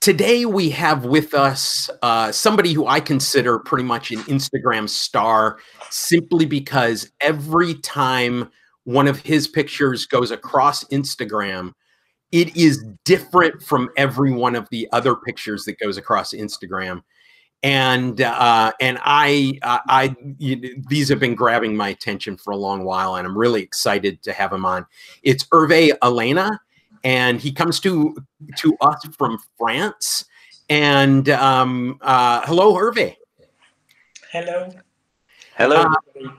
Today we have with us uh, somebody who I consider pretty much an Instagram star, simply because every time one of his pictures goes across Instagram, it is different from every one of the other pictures that goes across Instagram. And uh, and I, I, I you, these have been grabbing my attention for a long while, and I'm really excited to have him on. It's Hervé Elena and he comes to to us from France. And um, uh, hello, Hervé. Hello. Hello. Uh,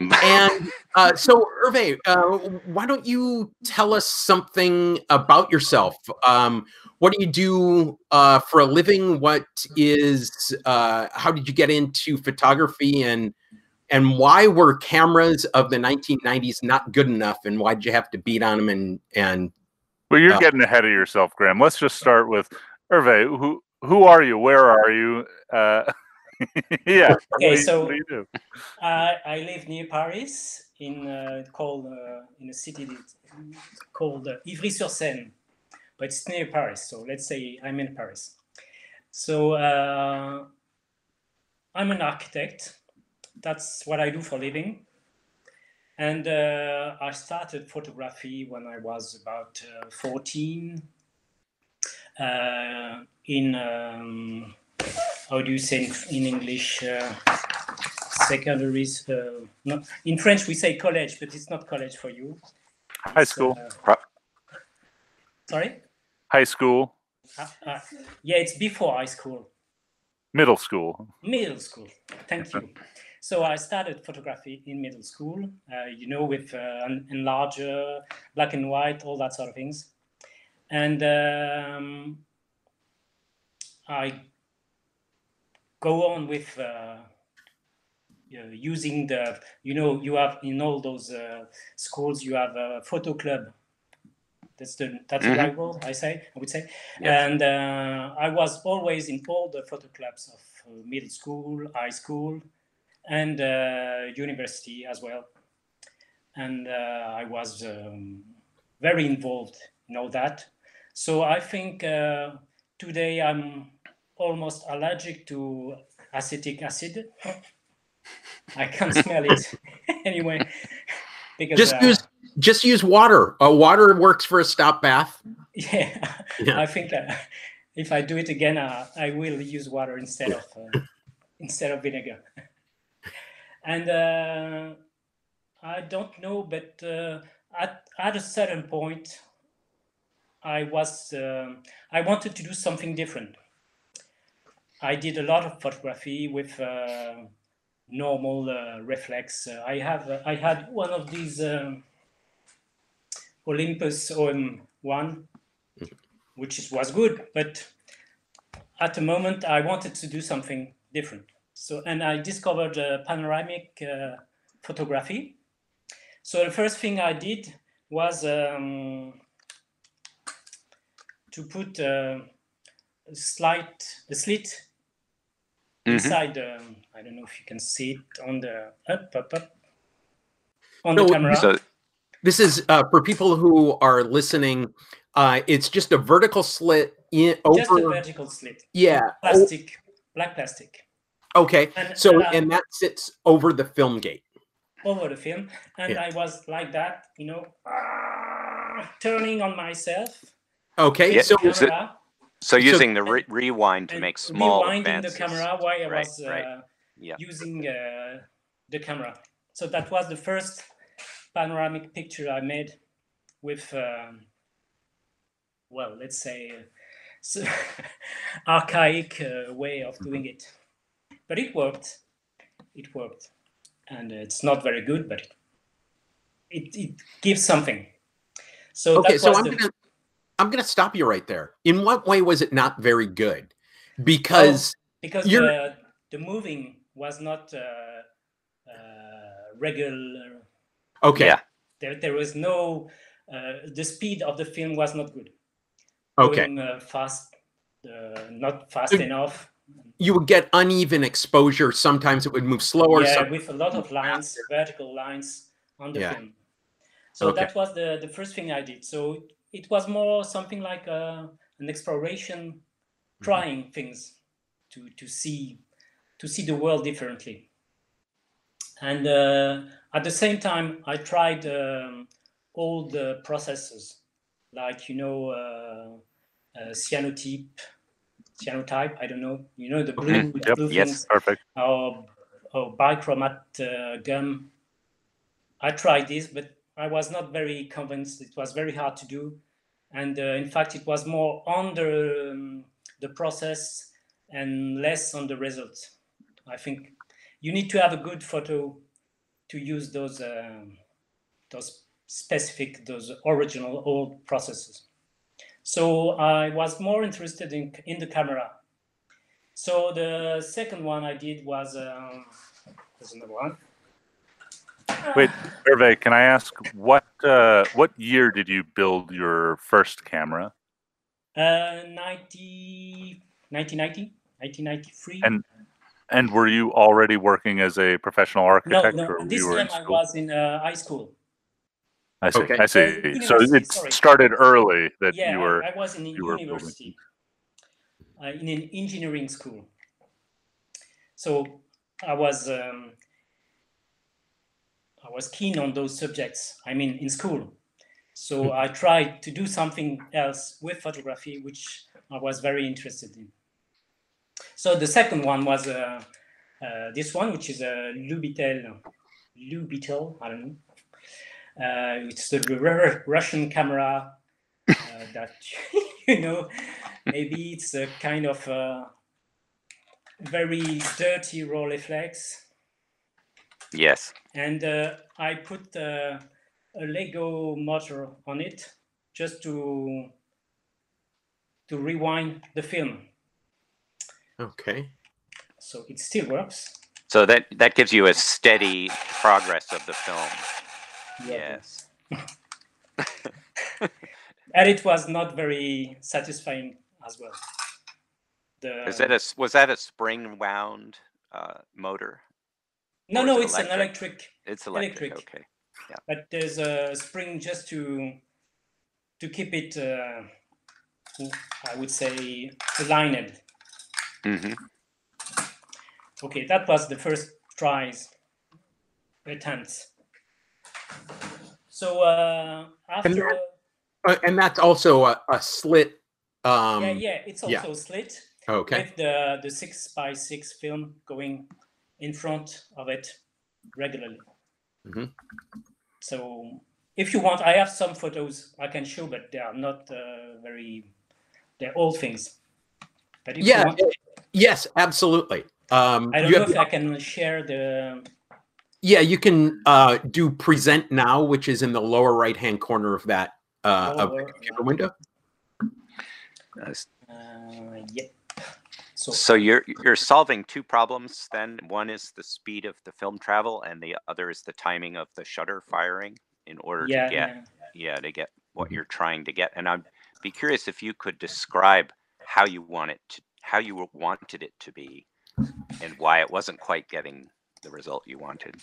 and uh, so, Hervé, uh, why don't you tell us something about yourself? Um, what do you do uh, for a living? What is? Uh, how did you get into photography? And and why were cameras of the 1990s not good enough? And why did you have to beat on them and and well, you're uh, getting ahead of yourself, Graham. Let's just start with Hervé. Who who are you? Where are you? Uh, yeah. Okay, so what do you do? Uh, I live near Paris, in uh, called uh, in a city called uh, Ivry-sur-Seine, but it's near Paris. So let's say I'm in Paris. So uh, I'm an architect. That's what I do for living. And uh, I started photography when I was about uh, 14 uh, in, um, how do you say in, in English, uh, secondaries. Uh, no, in French, we say college, but it's not college for you. High school. Uh, sorry? High school. yeah, it's before high school. Middle school. Middle school. Thank you. So I started photography in middle school, uh, you know, with uh, enlarger, black and white, all that sort of things. And um, I go on with uh, using the, you know, you have in all those uh, schools, you have a photo club. That's the that's mm-hmm. the right word I say I would say, yes. and uh, I was always in all the photo clubs of uh, middle school, high school, and uh, university as well. And uh, I was um, very involved in all that. So I think uh, today I'm almost allergic to acetic acid. I can't smell it anyway. Because, just uh, use just use water. Uh, water works for a stop bath. Yeah, yeah. I think uh, if I do it again, uh, I will use water instead of uh, instead of vinegar and uh, I don't know, but uh, at at a certain point, I was uh, I wanted to do something different. I did a lot of photography with uh, normal uh, reflex. I have I had one of these um, Olympus OM one, which is, was good, but at the moment I wanted to do something different. So, and I discovered uh, panoramic uh, photography. So the first thing I did was um, to put uh, a slight, a slit mm-hmm. inside. Um, I don't know if you can see it on the up, up, up on no, the camera. So this is uh, for people who are listening. Uh, it's just a vertical slit in over. Just a vertical slit. Yeah. Plastic, black plastic. Okay. And, so uh, and that sits over the film gate. Over the film, and yeah. I was like that, you know, uh, turning on myself. Okay. Yeah, so so using so, the re- rewind to make small rewinding advances. the camera while I right, was uh, right. yeah. using uh, the camera. So that was the first panoramic picture I made with, um, well, let's say, uh, archaic uh, way of doing it but it worked. It worked, and it's not very good, but it it, it gives something. So okay, so I'm the... gonna I'm gonna stop you right there. In what way was it not very good? Because oh, because the the moving was not uh, uh, regular. Okay. Yeah. There there was no uh, the speed of the film was not good. Okay. Going, uh, fast, uh, not fast enough you would get uneven exposure. Sometimes it would move slower. Yeah, with a lot of lines, vertical lines on the yeah. film. So okay. that was the the first thing I did. So it was more something like a, an exploration, trying things to to see to see the world differently. And uh, at the same time, I tried um, all the processes, like you know, uh, uh, cyanotype, cyanotype. I don't know. You know the blue, Mhm. Yep. blue Yes. things, Perfect. or or bichromat uh, gum. I tried this, but I was not very convinced. It was very hard to do, and uh, in fact, it was more on the um, the process and less on the results. I think you need to have a good photo to use those um those specific, those original old processes. So I was more interested in in the camera. So the second one I did was um, there's another one. Wait, Hervé, can I ask what uh, what year did you build your first camera? Uh, 90, 1990, 1993. And And were you already working as a professional architect, no, or this time I was in uh, high school. I see. Okay. I see. Uh, so it sorry. started early that yeah, you were. I, I was in you were building. university, uh, in an engineering school. So I was um, I was keen on those subjects. I mean, in school. So I tried to do something else with photography, which I was very interested in. So the second one was uh, uh, this one, which is a Lubitel, Lubitel, I don't know. Uh, it's the Ru- Russian camera uh, that you know. Maybe it's a kind of uh, very dirty Rolleiflex, Yes. and uh, I put uh, a Lego motor on it just to to rewind the film, Okay. so it still works. So that that gives you a steady progress of the film. Yes. and it was not very satisfying as well. The Is that a was that a spring wound uh, motor? no, or is no, it it's an electric? electric. It's electric. Electric. Okay. but there's a spring just to to keep it uh, i would say aligned hmm okay that was the first tries attempts so uh, after that- Uh, and that's also a, a slit. Um, yeah yeah it's yeah. also slit Okay. with the the six by six film going in front of it regularly Mhm. so if you want i have some photos i can show but they are not uh, very they're old things but if you Yeah. want, Yes, absolutely. Um, i don't know if i can share the yeah, you can uh, do present now, which is in the lower right hand corner of that uh, of the computer window. uh, yeah so So you're you're solving two problems then. One is the speed of the film travel, and the other is the timing of the shutter firing in order yeah, to get yeah. yeah to get what you're trying to get. And I'd be curious if you could describe how you want it to how you wanted it to be, and why it wasn't quite getting the result you wanted.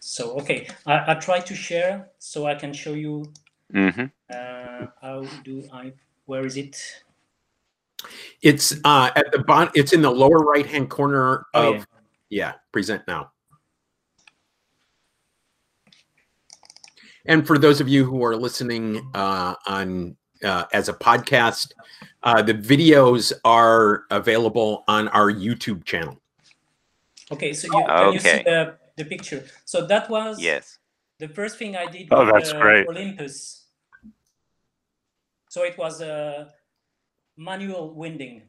so okay I, I try to share so i can show you hmm uh, how do i where is it It's uh, at the bottom. It's in the lower right hand corner Oh, of yeah. yeah. Present now. And for those of you who are listening uh, on uh, as a podcast, uh, the videos are available on our YouTube channel. Okay, so you, can you see Okay. the, the picture? So that was Yes. the first thing I did Oh, with that's the great. Olympus. So it was a manual winding,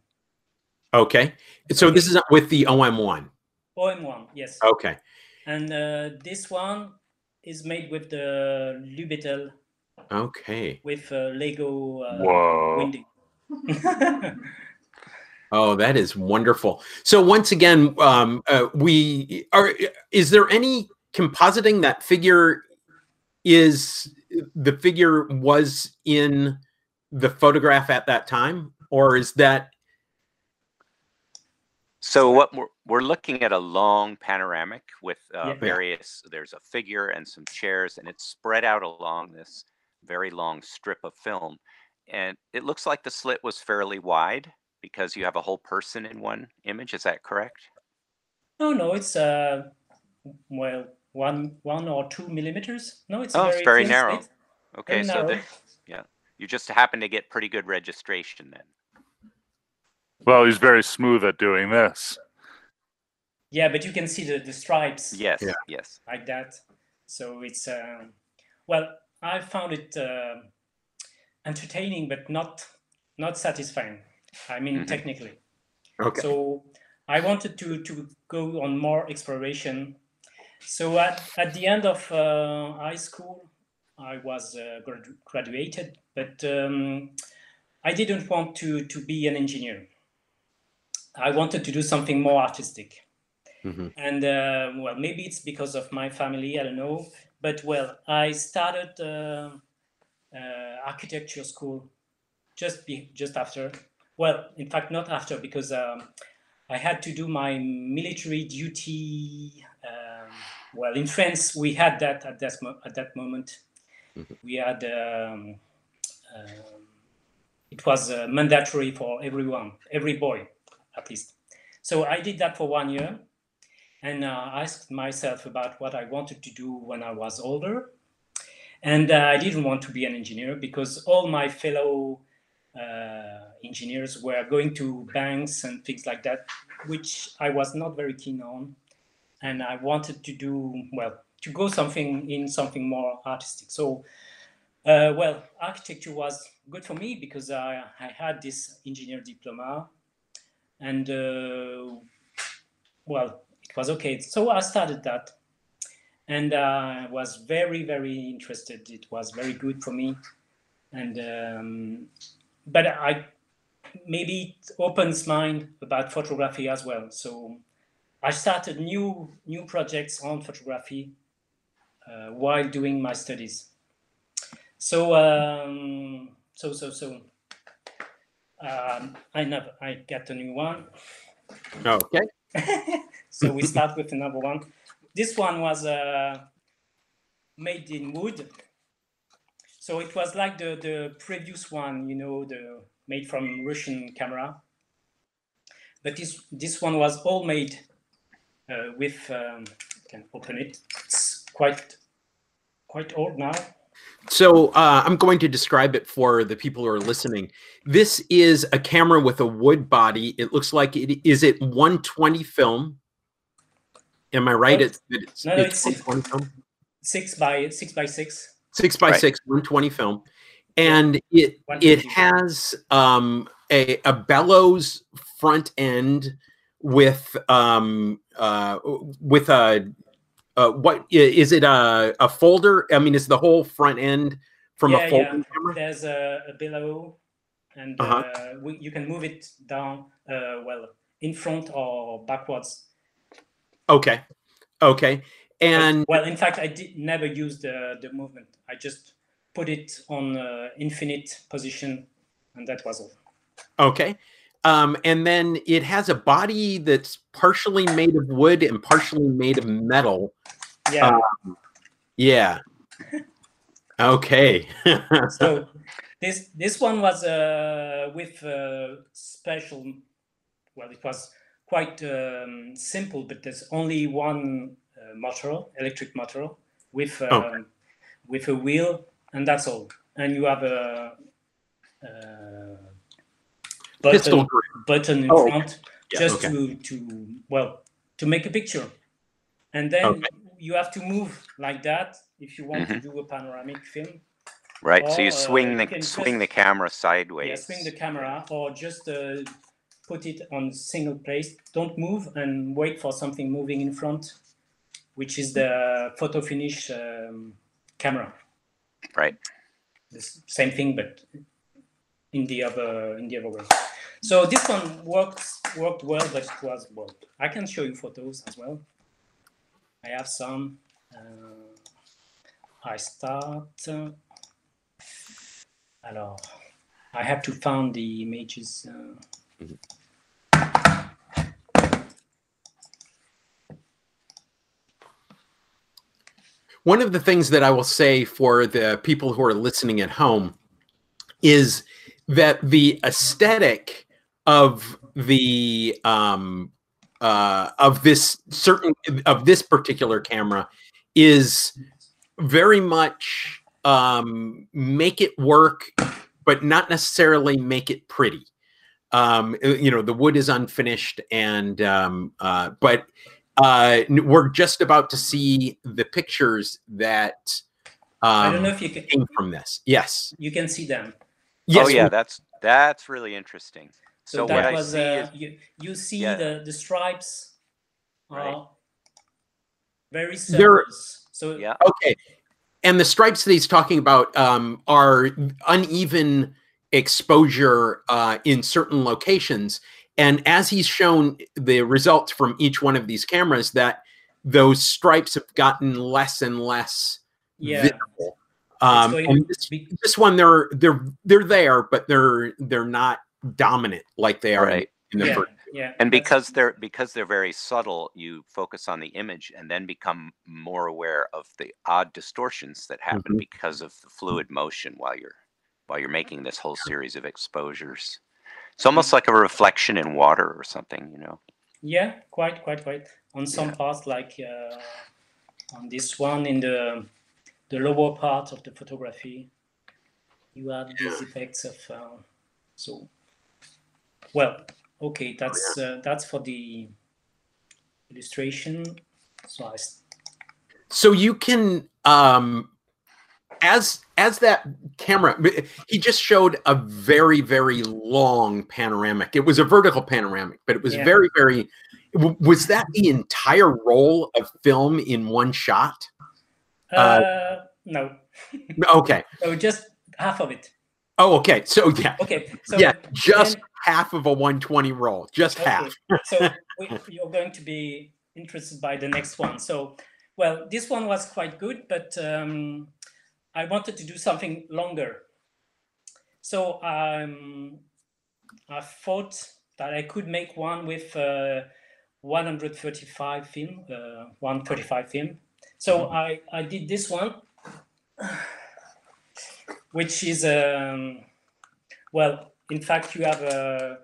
Okay. So this is with the OM1. OM1, yes. Okay. And uh, this one is made with the Lubitel Okay. with uh, Lego uh, Whoa. winding. Oh, that is wonderful. So once again, um, uh, we are. Is there any compositing that figure is the figure was in the photograph at that time, or is that So what we're we're looking at a long panoramic with uh, Yeah. various. There's a figure and some chairs, and it's spread out along this very long strip of film. and it looks like the slit was fairly wide because you have a whole person in one image. Is that correct? No, no, it's uh, well, one one or two millimeters. No, it's very narrow. Oh, very it's very narrow. slit, Okay, very so narrow. the, yeah, you just happen to get pretty good registration then. Well, he's very smooth at doing this. Yeah, but you can see the, the stripes Yes, Yeah. yes. like that. So it's uh, well, I found it uh, entertaining, but not not satisfying. I mean, Mhm. technically. Okay. So I wanted to to go on more exploration. So at, at the end of uh, high school, I was uh, gradu- graduated, but um, I didn't want to to be an engineer. I wanted to do something more artistic. Mhm. And uh, well, maybe it's because of my family, I don't know. But well, I started uh, uh, architecture school just be, just after. Well, in fact, not after because um, I had to do my military duty. Um, well, in France, we had that at that mo- at that moment. Mhm. We had. Um, um, it was uh, mandatory for everyone, every boy, at least. So I did that for one year, and uh, asked myself about what I wanted to do when I was older. And uh, I didn't want to be an engineer because all my fellow uh, engineers were going to banks and things like that, which I was not very keen on. And I wanted to do, well, to go something in something more artistic. So, uh, well, architecture was good for me because I, I had this engineer diploma. And, uh, well, it was okay. So I started that and I was very, very interested. It was very good for me. And, um, but I, maybe it opens mind about photography as well. So I started new, new projects on photography uh, while doing my studies. So, um, so, so, so, um, I never, I get a new one. Okay. so we start with another one. This one was uh, made in wood. So it was like the, the previous one, you know, the made from Russian camera. But this this one was all made uh, with. Um, can open it. It's quite quite old now. So uh, I'm going to describe it for the people who are listening. This is a camera with a wood body. It looks like it is it 120 film. Am I right? No, It's, it's, no, no, it's it's- 120 film. Six by six by six. Six by Right. six, 120 film, and it it has um, a a bellows front end with um uh with a uh, what is it a a folder? I mean, is the whole front end from Yeah, a yeah. camera? There's a, a below, and Uh-huh. uh, we, you can move it down. Uh, well, in front or backwards. Okay, okay, and well, in fact, I did never use the the movement. I just put it on uh, infinite position, and that was all. Okay. Um, and then it has a body that's partially made of wood and partially made of metal. Yeah. Yeah. Okay. so this this one was uh, with uh, special. Well, it was quite um, simple, but there's only one uh, motor, electric motor, with um, Okay. with a wheel, and that's all. And you have a, uh Pistol button, button in Oh, front Yeah, just okay. to to well to make a picture, and then Okay. you have to move like that if you want to do a panoramic film. Right. so you uh, swing you the can swing the camera sideways. Yeah, swing the camera or just uh, put it on single place. Don't move and wait for something moving in front, which is the photo finish um, camera. Right. The same thing, but in the other in the other way. So this one worked worked well, but it was well. I can show you photos as well. I have some. Uh, I start. Uh, alors, I have to find the images. Uh, One of the things that I will say for the people who are listening at home is that the aesthetic of the um, uh, of this certain of this particular camera is very much um, make it work, but not necessarily make it pretty. Um, you know, the wood is unfinished, and um, uh, but uh, we're just about to see the pictures that I don't know um, if you can came from this. Yes. you can see them. Yes. oh yeah, we- that's that's really interesting. So, So, that what I was see uh, is you you see Yeah. the the stripes are Right. very They're- surface. So yeah, Okay. And the stripes that he's talking about um, are uneven exposure uh, in certain locations. And as he's shown the results from each one of these cameras, that those stripes have gotten less and less yeah, visible. Um, going and this, be- this one, they're they're they're there, but they're they're not dominant like they are in- right. in the yeah, first. yeah. And because they're because they're very subtle, you focus on the image and then become more aware of the odd distortions that happen Mhm. because of the fluid motion while you're while you're making this whole series of exposures. It's almost like a reflection in water or something, you know. Yeah, quite, quite, quite. On some parts, like uh, on this one in the the lower part of the photography, you have these effects of. Uh, so, well, okay, that's uh, that's for the illustration. So I s- so you can um as as that camera he just showed a very very long panoramic it was a vertical panoramic but it was Yeah. very very was that the entire roll of film in one shot uh, Uh, no, okay no, just half of it. oh okay so yeah Okay, so yeah just then- half of a 120 roll just Okay. half so we, you're going to be interested by the next one. So, well, this one was quite good, but um, I wanted to do something longer. So um, I thought that I could make one with uh, 135 film, uh, 135 film. So I, I did this one, which is, um, well, in fact, you have a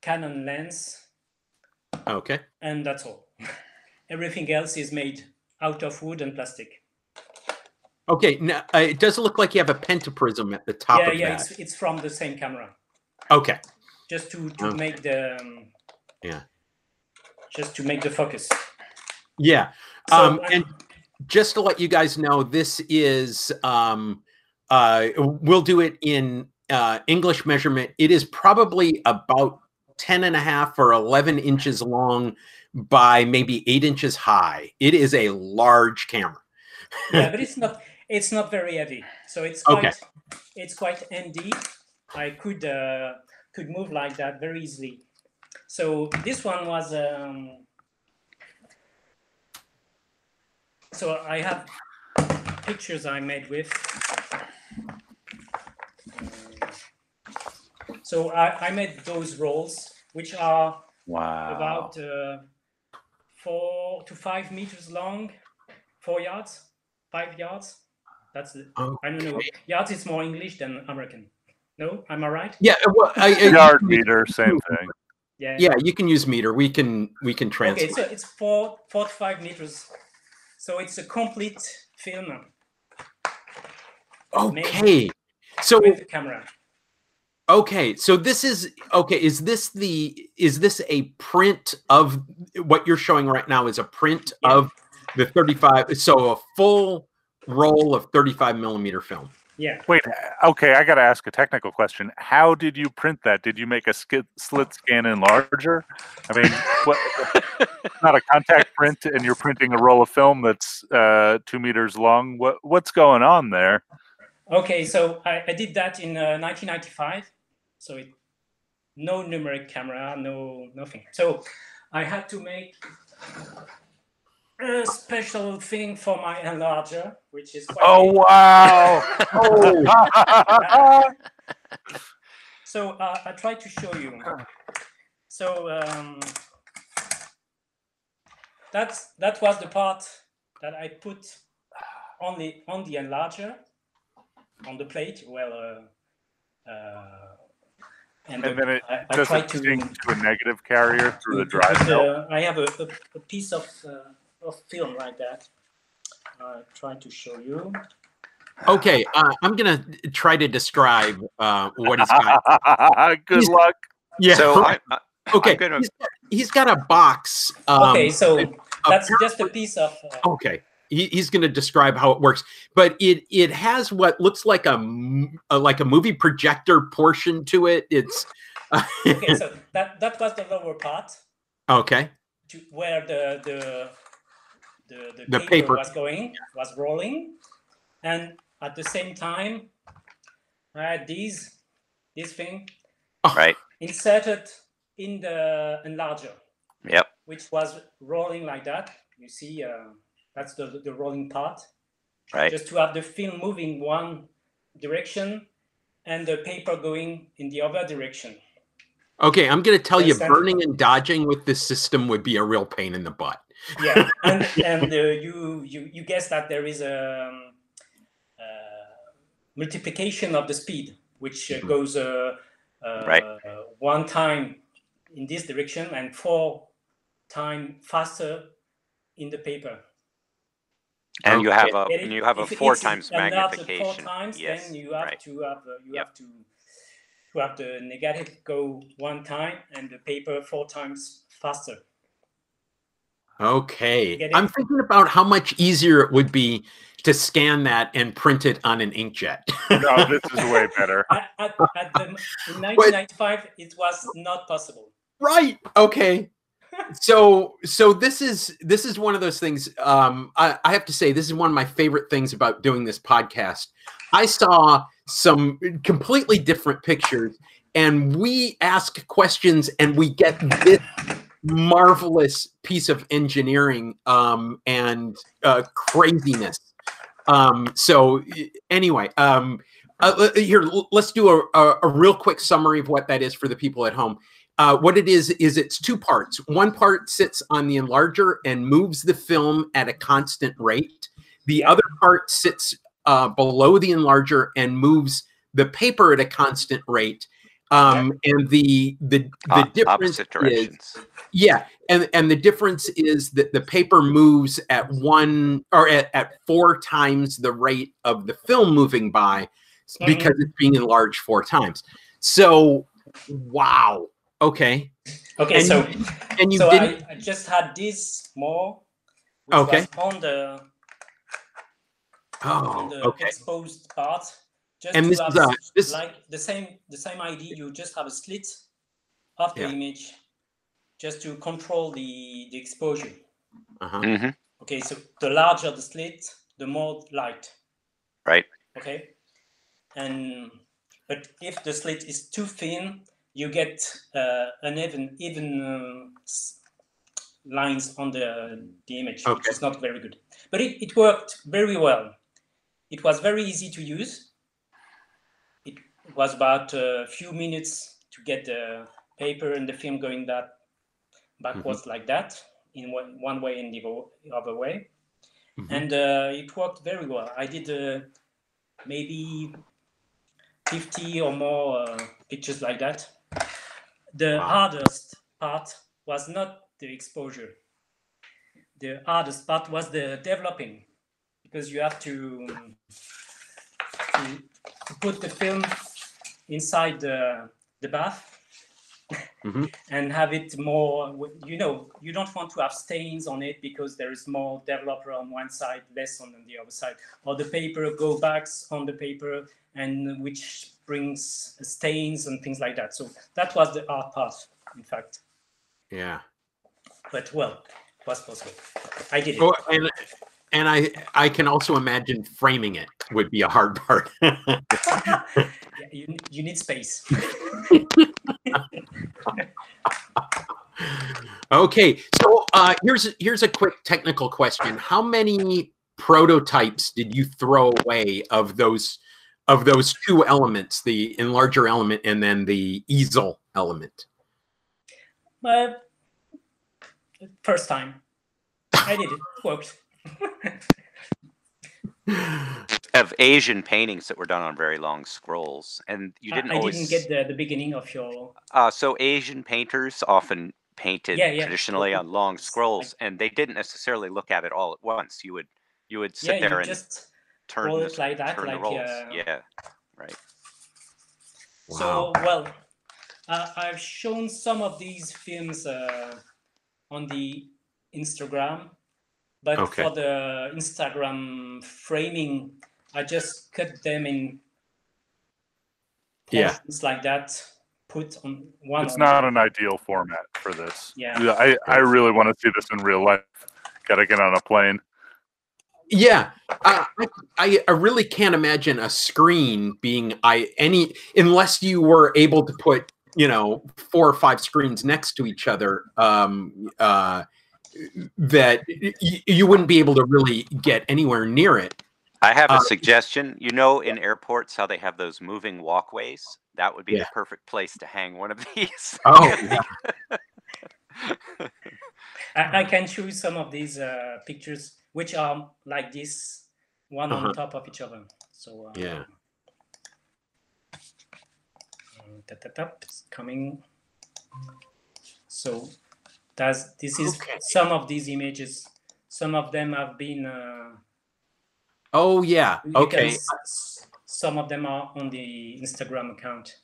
Canon lens okay and that's all. Everything else is made out of wood and plastic. Okay now uh, it does look like you have a pentaprism at the top yeah, yeah, it's, it's from the same camera. okay Just to, to Okay. make the um, Yeah. just to make the focus. yeah So, um and just to let you guys know this is um uh we'll do it in uh english measurement it is probably about 10 and a half or 11 inches long by maybe eight inches high it is a large camera yeah, but it's not it's not very heavy, so it's quite Okay. it's quite handy. I could uh, could move like that very easily. So this one was um, so I have pictures I made with. So I, I made those rolls, which are Wow. about uh, four to five meters long, four yards, five yards. That's it. I don't know. Okay. Yards is more English than American. No, am I right? yeah uh, well, I, I- Yard meter, same thing. Yeah. yeah you can use meter we can we can translate. Okay, so it's four, four to five meters. So it's a complete film okay so with the camera. Okay, so this is okay. Is this the is this a print of what you're showing right now? Is a print Yeah. of the 35? So a full roll of 35 millimeter film. Yeah. Wait, okay, I got to ask a technical question. How did you print that? Did you make a skid, slit scan enlarger? I mean, what, not a contact print, and you're printing a roll of film that's uh, two meters long. What what's going on there? Okay, so I, I did that in uh, 1995. So it, no numeric camera, no nothing. So I had to make a special thing for my enlarger, which is quite Oh big. wow! Oh, So uh, I try to show you. So um, that's that was the part that I put on the on the enlarger on the plate. Well, uh, uh, And the- then it I, I does try it to, to a negative carrier through the drive uh, I have a, a, a piece of, uh, of film like that. I try to show you. Okay, uh, I'm gonna try to describe uh, what he's got. Good He's- luck. Yeah. So I, I, okay. I'm gonna- he's got- he's got a box. Um, okay, so it- that's appar- just a piece of. Uh, Okay. He, he's going to describe how it works, but it it has what looks like a, m- a- like a movie projector portion to it. It's okay, so that that was the lower part okay. to where the the the, the, The paper, paper. was going was rolling, and at the same time, I had these this thing right. inserted in the enlarger, Yep. which was rolling like that. You see, uh, that's the the rolling part. Right. Just to have the film moving one direction and the paper going in the other direction. Okay, I'm going to tell you, burning and dodging with this system would be a real pain in the butt. Yeah and and uh, you you you guess that there is a um, uh, multiplication of the speed which uh, Mhm. goes uh, uh, Right. one time in this direction and four time faster in the paper And you have a and you have a four times magnification. four times yes. then you have right. to have uh, you Yep. have to to have the negative go one time and the paper four times faster Okay. I'm thinking about how much easier it would be to scan that and print it on an inkjet. No, this is way better. at, at, at the, in 1995 it was not possible right. Okay. so so this is this is one of those things um I, I have to say this is one of my favorite things about doing this podcast i saw some completely different pictures and we ask questions and we get this marvelous piece of engineering um and uh craziness um so anyway um uh, here let's do a, a, a real quick summary of what that is for the people at home uh, what it is is it's two parts. One part sits on the enlarger and moves the film at a constant rate. The other part sits uh, below the enlarger and moves the paper at a constant rate. Um, and the the the Op- difference opposite is directions. yeah, and and the difference is that the paper moves at one or at, at four times the rate of the film moving by s- Mhm. because it's being enlarged four times. So, wow. Okay, okay And so and you so didn't. I, I just had this more which Okay. was on the Oh. on the okay. exposed part just And this is a- s- this- like the same the same ID. you just have a slit of the Yeah. image just to control the the exposure Uh-huh. hmm okay so the larger the slit the more light Right. okay and but if the slit is too thin you get uh, uneven even uh, lines on the the image which is not very good but it, it worked very well it was very easy to use it was about a few minutes to get the paper and the film going that backwards like that in one, one way and the other way. Mhm. and uh, it worked very well. I did uh, maybe 50 or more uh, pictures like that. The Wow. hardest part was not the exposure. The hardest part was the developing because you have to, to, to put the film inside the, the bath Mhm. and have it more you know you don't want to have stains on it because there is more developer on one side less on the other side. Or the paper go backs on the paper and which brings stains and things like that. So that was the art part in fact. Yeah. but well it was possible. I did it. Oh, and and I I can also imagine framing it would be a hard part. Yeah, you, you need space okay, so uh, here's here's a quick technical question: How many prototypes did you throw away of those of those two elements, the enlarger element and then the easel element? but first time i did it, it worked of Asian paintings that were done on very long scrolls, and you didn't I, always. didn't get the, the beginning of your. Uh, so Asian painters often painted Yeah, yeah. traditionally on long scrolls, and they didn't necessarily look at it all at once. You would you would sit yeah, there and just turn roll the, it like that, turn the like, rolls. uh, yeah, right. Wow. So well, uh, I've shown some of these films uh, on the Instagram, but Okay. for the Instagram framing, I just cut them in Yeah. portions like that. Put on one. It's on not the- an ideal format for this. Yeah. I, I really want to see this in real life. Got to get on a plane. Yeah, uh, I, I I really can't imagine a screen being I any unless you were able to put you know four or five screens next to each other. Um, uh, that y- y- you wouldn't be able to really get anywhere near it. I have a Uh, suggestion. You know, in airports, how they have those moving walkways. That would be Yeah. the perfect place to hang one of these. Oh, yeah. I, I can show you some of these uh, pictures, which are like this, one Uh-huh. on top of each other. So uh, Yeah. um, coming. So that's this is Okay. some of these images. Some of them have been. Uh, Oh yeah. Okay. s- s- some of them are on the Instagram account.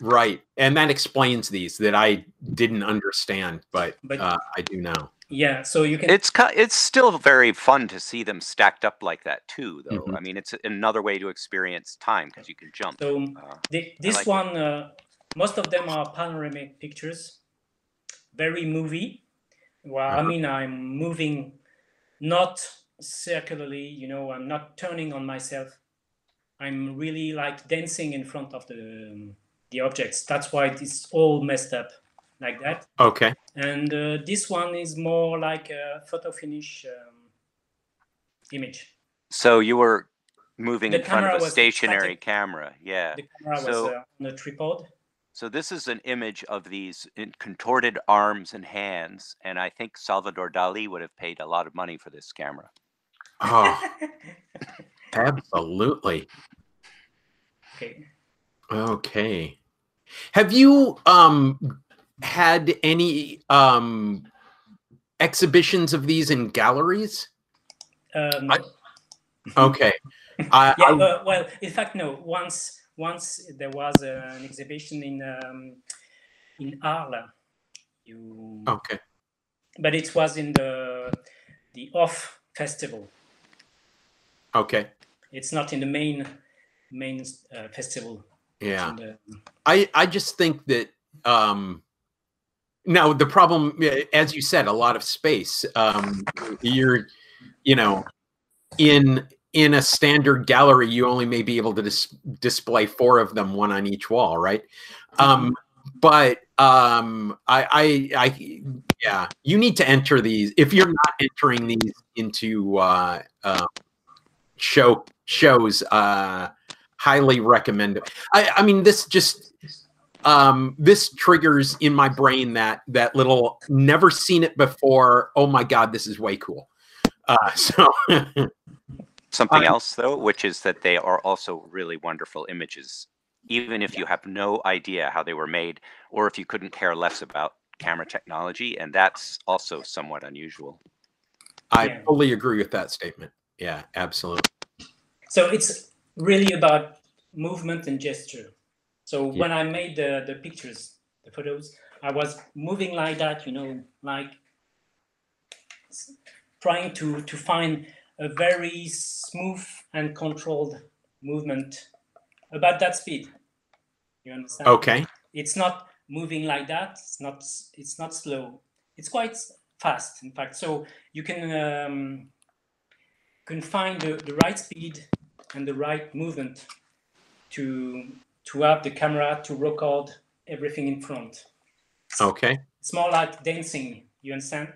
Right. And that explains these that I didn't understand, but, But- uh, I do now. Yeah, so you can. It's it's still very fun to see them stacked up like that too, though. Mhm. I mean, it's another way to experience time because you can jump. So Uh, the, this like one, uh, most of them are panoramic pictures, very movie. Well, I Uh-huh. mean, I'm moving not circularly, you know, I'm not turning on myself. I'm really like dancing in front of the the objects. That's why it's all messed up like that. Okay. And uh, this one is more like a photo finish um, image. so you were moving The in front of a stationary static. camera, yeah. The camera was uh, on a tripod. So this is an image of these contorted arms and hands, and I think Salvador Dali would have paid a lot of money for this camera. Oh, absolutely. okay. Okay. Have you um had any um exhibitions of these in galleries? Um, I- Okay. I, yeah, I- uh, well, in fact, no. Once, once there was uh, an exhibition in um, in Arles. You, okay. but it was in the the off festival. Okay. It's not in the main main uh, festival. Yeah. the- I I just think that um now the problem as you said a lot of space um you're you know in in a standard gallery you only may be able to dis- display four of them one on each wall right? Um but um I, I i yeah you need to enter these if you're not entering these into uh, uh show shows uh highly recommend it i i mean this just um this triggers in my brain that that little never seen it before oh my god this is way cool. Uh so Something I- else, though, which is that they are also really wonderful images, even if you have no idea how they were made, or if you couldn't care less about camera technology, and that's also somewhat unusual. i Yeah. fully agree with that statement yeah absolutely So it's really about movement and gesture. So Yeah. when I made the, the pictures, the photos, I was moving like that, you know, like s- trying to, to find a very smooth and controlled movement about that speed. You understand? okay It's not moving like that. It's not. It's not slow. It's quite fast, in fact. So you can um, can find the, the right speed and the right movement to to have the camera to record everything in front. okay It's more like dancing. You understand?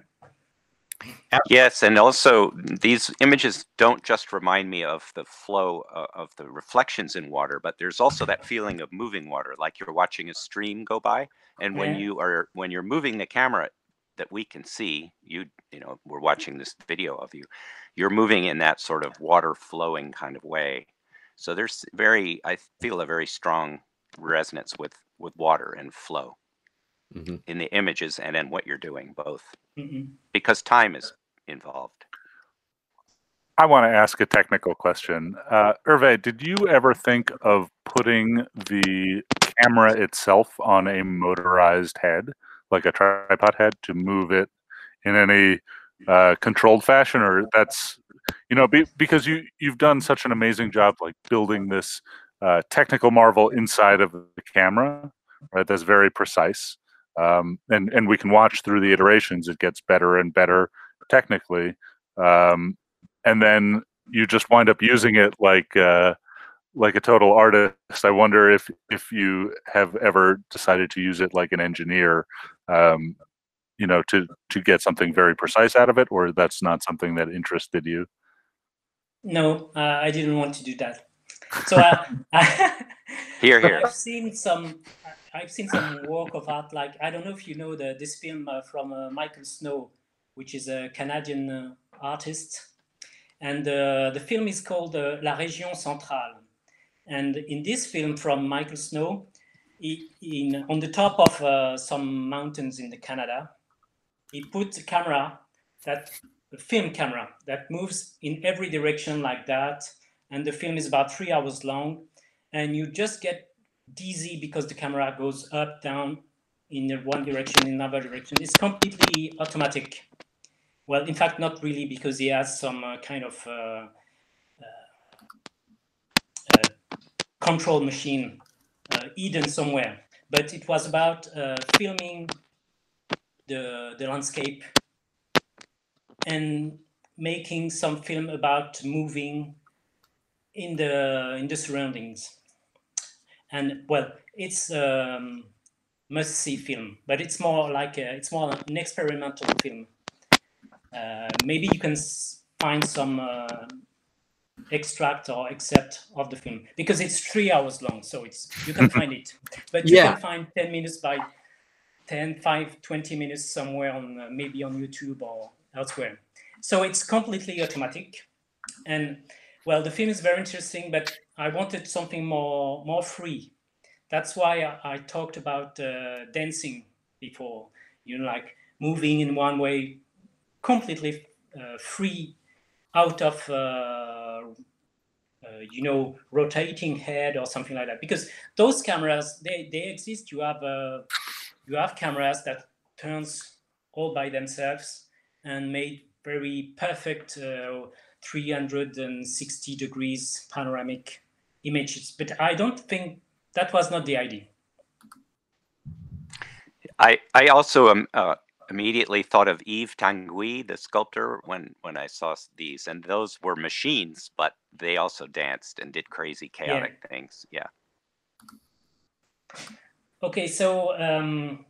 Yes, and also these images don't just remind me of the flow uh, of the reflections in water, but there's also that feeling of moving water, like you're watching a stream go by. And when Yeah. you are when you're moving the camera, that we can see, you you know, we're watching this video of you. You're moving in that sort of water flowing kind of way. So there's very, I feel a very strong resonance with with water and flow Mhm. in the images and in what you're doing both Mhm. because time is involved. I want to ask a technical question. Uh, Hervé, did you ever think of putting the camera itself on a motorized head, like a tripod head, to move it in any uh, controlled fashion, or that's you know be, because you you've done such an amazing job like building this uh, technical marvel inside of the camera, right? That's very precise, um, and and we can watch through the iterations. It gets better and better technically. Um, and then you just wind up using it like uh, like a total artist. I wonder if if you have ever decided to use it like an engineer, um, you know, to to get something very precise out of it, or that's not something that interested you. No, uh, I didn't want to do that. So uh, Here, here. I've seen some. I've seen some work of art. Like I don't know if you know the this film uh, from uh, Michael Snow, which is a Canadian uh, artist, and uh, the film is called uh, La Région Centrale. And in this film from Michael Snow, he, in on the top of uh, some mountains in the Canada, he put a camera that a film camera that moves in every direction like that, and the film is about three hours long, and you just get dizzy because the camera goes up, down, in one direction, in another direction. It's completely automatic. Well, in fact, not really, because he has some uh, kind of uh, uh, uh, control machine uh, hidden somewhere. But it was about filming the, the landscape and making some film about moving in the in the surroundings and well it's um, must see film but it's more like a, it's more an experimental film. Uh, maybe you can find some uh, extract or excerpt of the film because it's three hours long so it's you can find it. But you Yeah. can find 10 minutes by 10 5 20 minutes somewhere on uh, maybe on youtube or elsewhere. So it's completely automatic. And well the film is very interesting but i wanted something more more free. That's why i, I talked about uh, dancing before you know like moving in one way completely uh, free out of uh, uh, you know rotating head or something like that. Because those cameras they, they exist. You have uh, you have cameras that turns all by themselves and made very perfect uh, 360 degrees panoramic images but i don't think that was not the idea I I also um, uh, immediately thought of Yves Tanguy, the sculptor, when when I saw these, and those were machines, but they also danced and did crazy, chaotic things. Yeah. Okay, so um,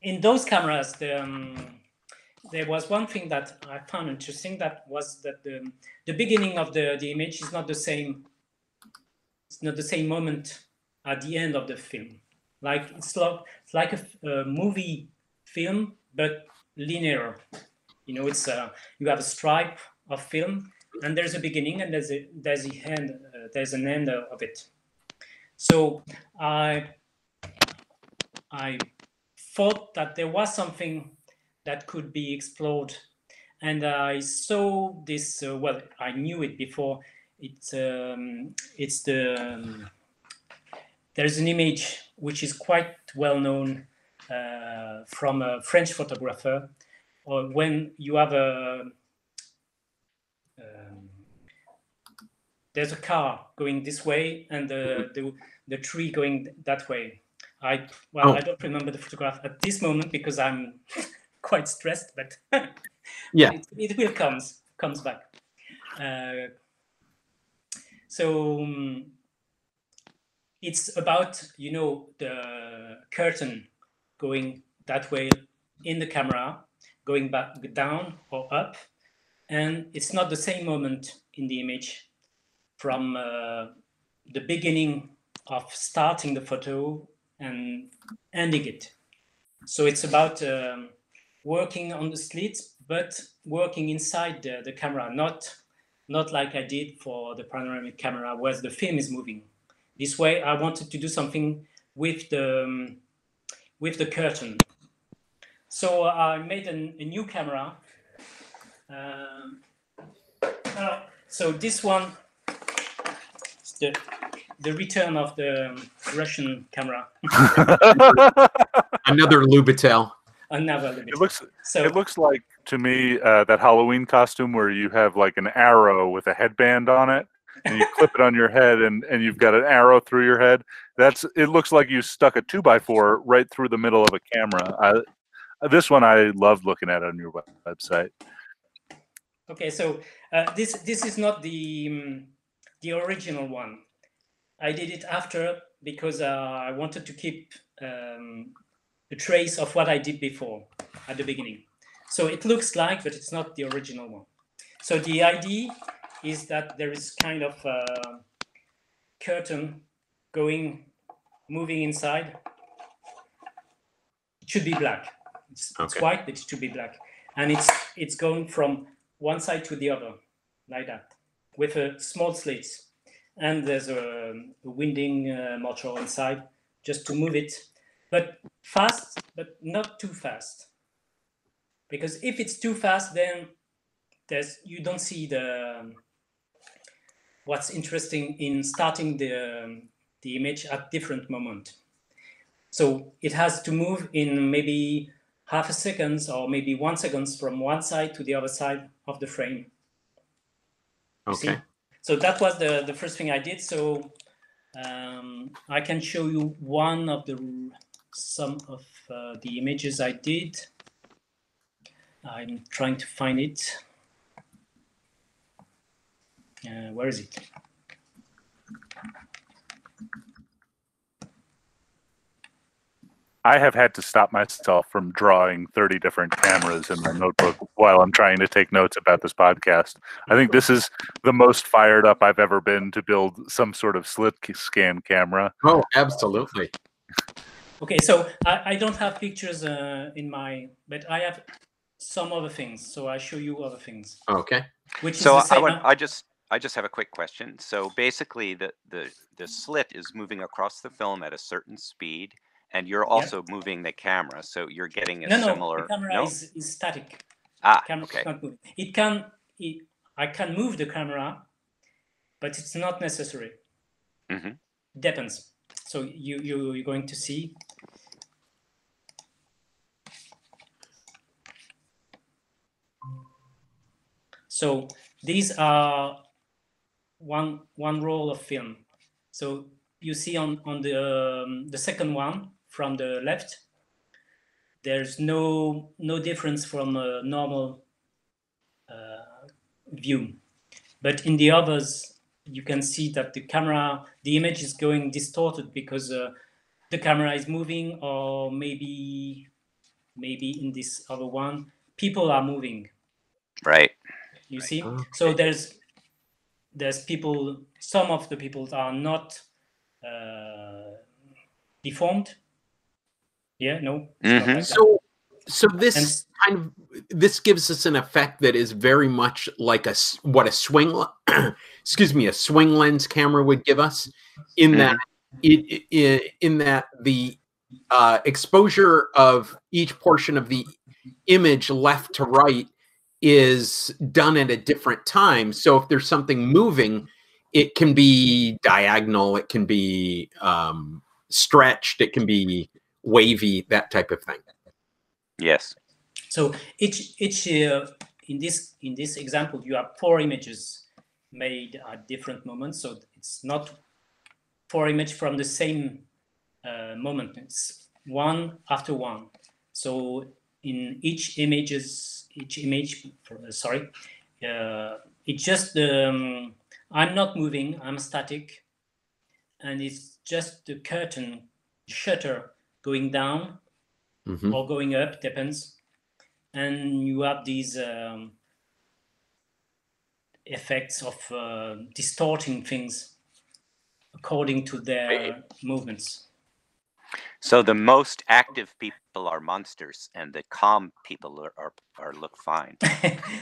in those cameras, the, um, there was one thing that I found interesting. That was that the the beginning of the the image is not the same. It's not the same moment at the end of the film. Like it's like it's like a, a movie film, but linear. You know, it's uh, you have a stripe of film, and there's a beginning, and there's a there's the end. Uh, there's an end of it. So I I thought that there was something that could be explored, and I saw this. Uh, well, I knew it before. It's um, it's the um, there's an image which is quite well known uh, from a French photographer. Or when you have a um, there's a car going this way and the, the the tree going that way. I well, Oh. I don't remember the photograph at this moment because I'm quite stressed, but Yeah. it, it will comes comes back. Uh, so um, it's about you know the curtain going that way in the camera, going back down or up, and it's not the same moment in the image from uh, the beginning of starting the photo and ending it. So it's about um, working on the slits, but working inside the, the camera, not not like I did for the panoramic camera, where the film is moving. This way, I wanted to do something with the um, with the curtain. So I made an, a new camera. Um, uh, so this one, is the the return of the Russian camera. Another Lubitel. Another it looks so it looks like to me uh, that Halloween costume where you have like an arrow with a headband on it, and you clip it on your head, and and you've got an arrow through your head. That's it. Looks like you stuck a two by four right through the middle of a camera. I, this one I loved looking at on your website. Okay, so uh, this this is not the um, the original one. I did it after because uh, I wanted to keep um, a trace of what I did before at the beginning. So it looks like, but it's not the original one. So the idea is that there is kind of a curtain going, moving inside. It should be black. It's, it's white, but it should be black, and it's it's going from one side to the other, like that, with a small slits. And there's a, a winding uh, motor inside just to move it, but fast, but not too fast. Because if it's too fast, then there's you don't see the um, what's interesting in starting the um, the image at different moment. So it has to move in maybe half a second or maybe one seconds from one side to the other side of the frame. You see? Okay. So that was the, the first thing I did. So um, I can show you one of the some of uh, the images I did. I'm trying to find it. Uh, where is it? I have had to stop myself from drawing 30 different cameras in my notebook while I'm trying to take notes about this podcast. I think this is the most fired up I've ever been to build some sort of slit scan camera. Oh, absolutely. Okay, so I, I don't have pictures uh, in my, but I have some other things. So I show you other things, Okay. which So is the I same. want, I just, I just have a quick question. So basically, the the the slit is moving across the film at a certain speed, and you're also moving the camera, so you're getting a no, no, similar. the camera no? is, is static. ah, camera okay. can't move. It can, it, I can move the camera, but it's not necessary. Mhm. Depends. So you, you, you're going to see. So these are one, one roll of film. So you see on, on the, um, the second one from the left, there's no no difference from a normal uh, view but in the others you can see that the camera the image is going distorted because uh, the camera is moving or maybe maybe in this other one people are moving Right. You see Okay. so there's there's people some of the people are not uh, deformed yeah no it's not Mhm. like. So, so this And kind of this gives us an effect that is very much like a what a swing, excuse me, a swing lens camera would give us, in that it, it in that the uh, exposure of each portion of the image left to right is done at a different time. So if there's something moving, it can be diagonal, it can be um, stretched, it can be wavy, that type of thing. Yes. So each each uh, in this in this example, you have four images made at different moments. So it's not four images from the same uh, moment. It's one after one. So in each images, each image, for- uh, sorry, uh, it's just um, I'm not moving. I'm static, and it's just the curtain shutter going down Mhm. or going up depends and you have these um, effects of uh, distorting things according to their movements So the most active people are monsters, and the calm people are are, are look fine.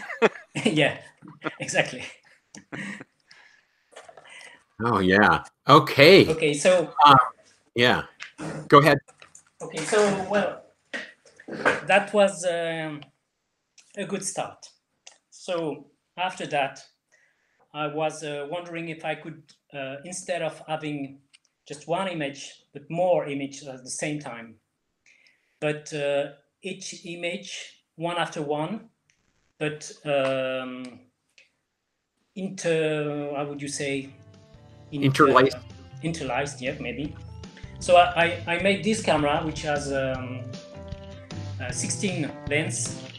yeah, exactly. Oh yeah. Okay. Okay, so Yeah. Go ahead. okay, so well, that was um, a good start. So after that, I was uh, wondering if I could, uh, instead of having just one image, but more images at the same time, but uh, each image one after one, but um, inter, how would you say? Inter- Interlaced. Interlaced, yeah, maybe. So I, I, I made this camera, which has um, uh, 16 lens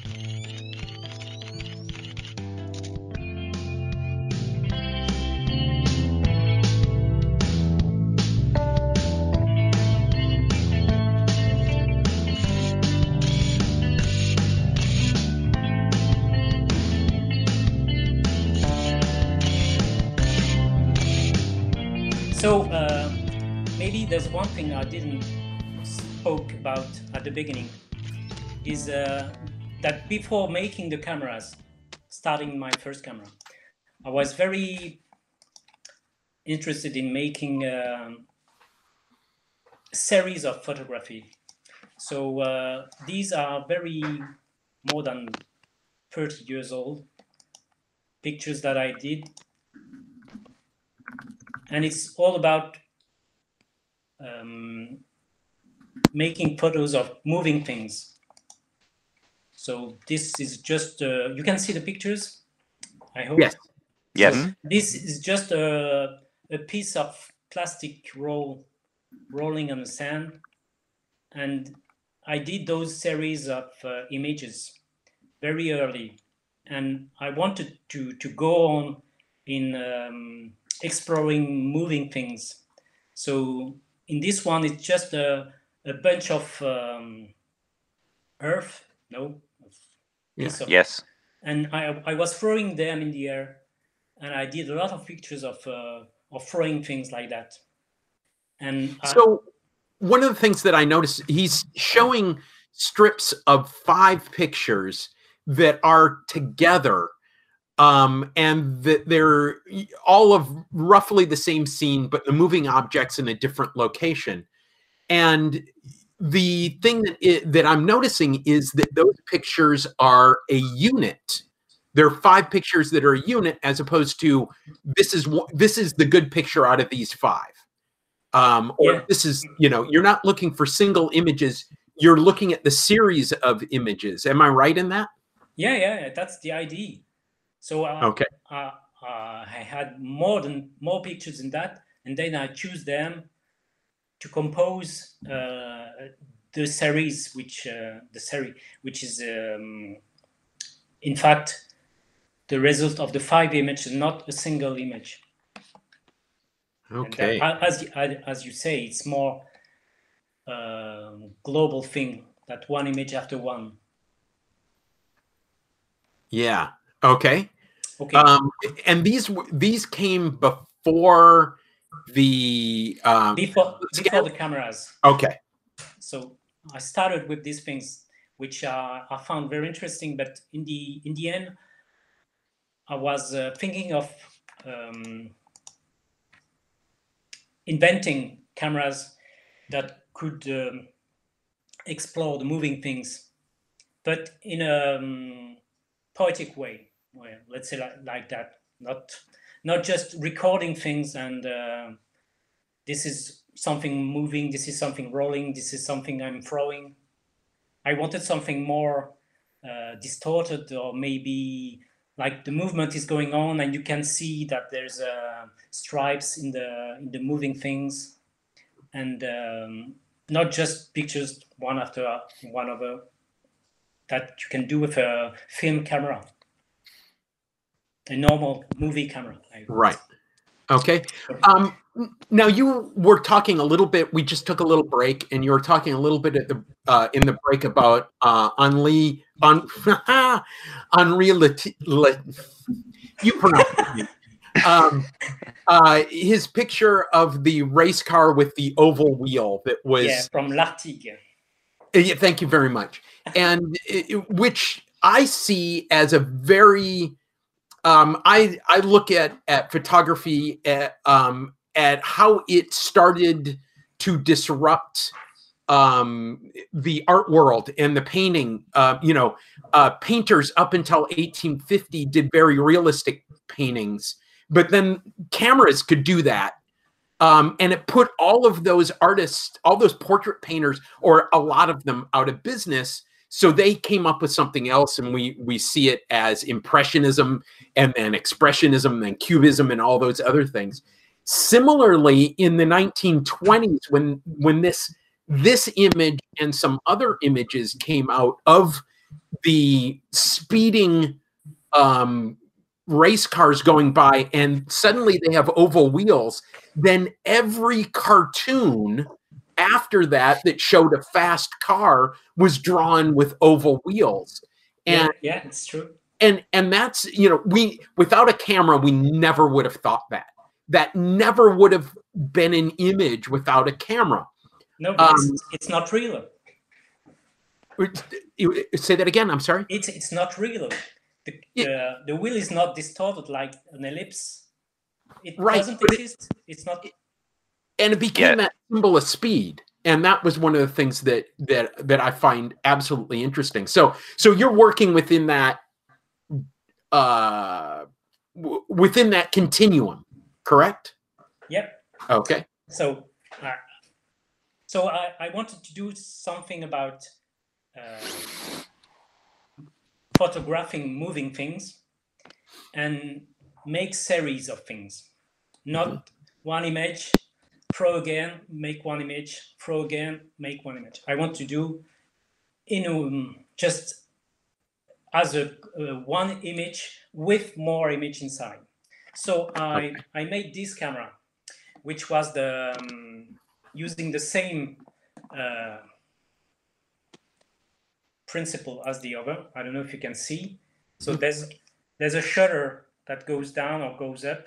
didn't spoke about at the beginning is uh, that before making the cameras, starting my first camera, I was very interested in making um, a series of photography. So uh, these are very more than 30 years old pictures that I did and it's all about um, making photos of moving things. So this is just uh, you can see the pictures. I hope. Yes. Yes. Mhm. This is just a, a piece of plastic roll rolling on the sand, and I did those series of uh, images very early, and I wanted to to go on in um, exploring moving things. So in this one, it's just a, a bunch of um, earth, no, Yeah. piece of- Yes. and I, I was throwing them in the air, and I did a lot of pictures of uh, of throwing things like that. And I, So one of the things that I noticed, he's showing strips of five pictures that are together. Um, and that they're all of roughly the same scene, but the moving objects in a different location. And the thing that i that I'm noticing is that those pictures are a unit. There are five pictures that are a unit, as opposed to this is this is the good picture out of these five um, or Yeah. this is you know you're not looking for single images you're looking at the series of images am i right in that yeah, yeah, yeah, that's the idea. So uh, okay uh, uh, I had more than more pictures than that, and then I choose them to compose uh, the series, which uh, the series, which is um, in fact the result of the five images, not a single image. That- okay as as you say, it's more um, global thing that one image after one. yeah okay Okay. um and these these came before the um before before the cameras. okay so I started with these things, which uh, I found very interesting. But in the in the end, I was uh, thinking of um, inventing cameras that could um, explore the moving things, but in a um, poetic way. Well, let's say like, like that. Not not just recording things and uh, this is something moving, this is something rolling, this is something I'm throwing. I wanted something more uh, distorted or maybe like the movement is going on and you can see that there's uh, stripes in the in the moving things and um, not just pictures one after one other that you can do with a film camera a normal movie camera. I- right. Okay. Um now you were talking a little bit we just took a little break and you were talking a little bit at the uh in the break about uh unle un unreality you pronounce it um, uh, his picture of the race car with the oval wheel that was yeah, from Lartigue. Uh, Yeah, thank you very much. And it, it- which I see as a very, um, I I look at at photography at um, at how it started to disrupt um, the art world and the painting. Uh, you know, uh, painters up until 1850 did very realistic paintings, but then cameras could do that. Um, and it put all of those artists, all those portrait painters, or a lot of them, out of business. So they came up with something else, and we we see it as impressionism, and then expressionism, and cubism, and all those other things. Similarly, in the 1920s, when when this this image and some other images came out of the speeding um, race cars going by, and suddenly they have oval wheels. Then every cartoon after that that showed a fast car was drawn with oval wheels, Yeah, and yeah, it's true. and and that's you know we without a camera we never would have thought that that never would have been an image without a camera. No, but Um, it's, it's not real. Say that again. I'm sorry. It's it's not real. The, Yeah. the, the wheel is not distorted like an ellipse. It Right, doesn't but it- exist. it's not. And it became Yeah. that symbol of speed. And that was one of the things that that that i find absolutely interesting. So so you're working within that uh w- within that continuum correct? Yep. okay. So, uh, so I, I wanted to do something about uh, photographing moving things and make series of things, not one image, throw again, make one image, throw again, make one image. I want to do in um, just as a uh, one image with more image inside. So I I made this camera which was the um, using the same uh, principle as the other. I don't know if you can see. So there's there's a shutter that goes down or goes up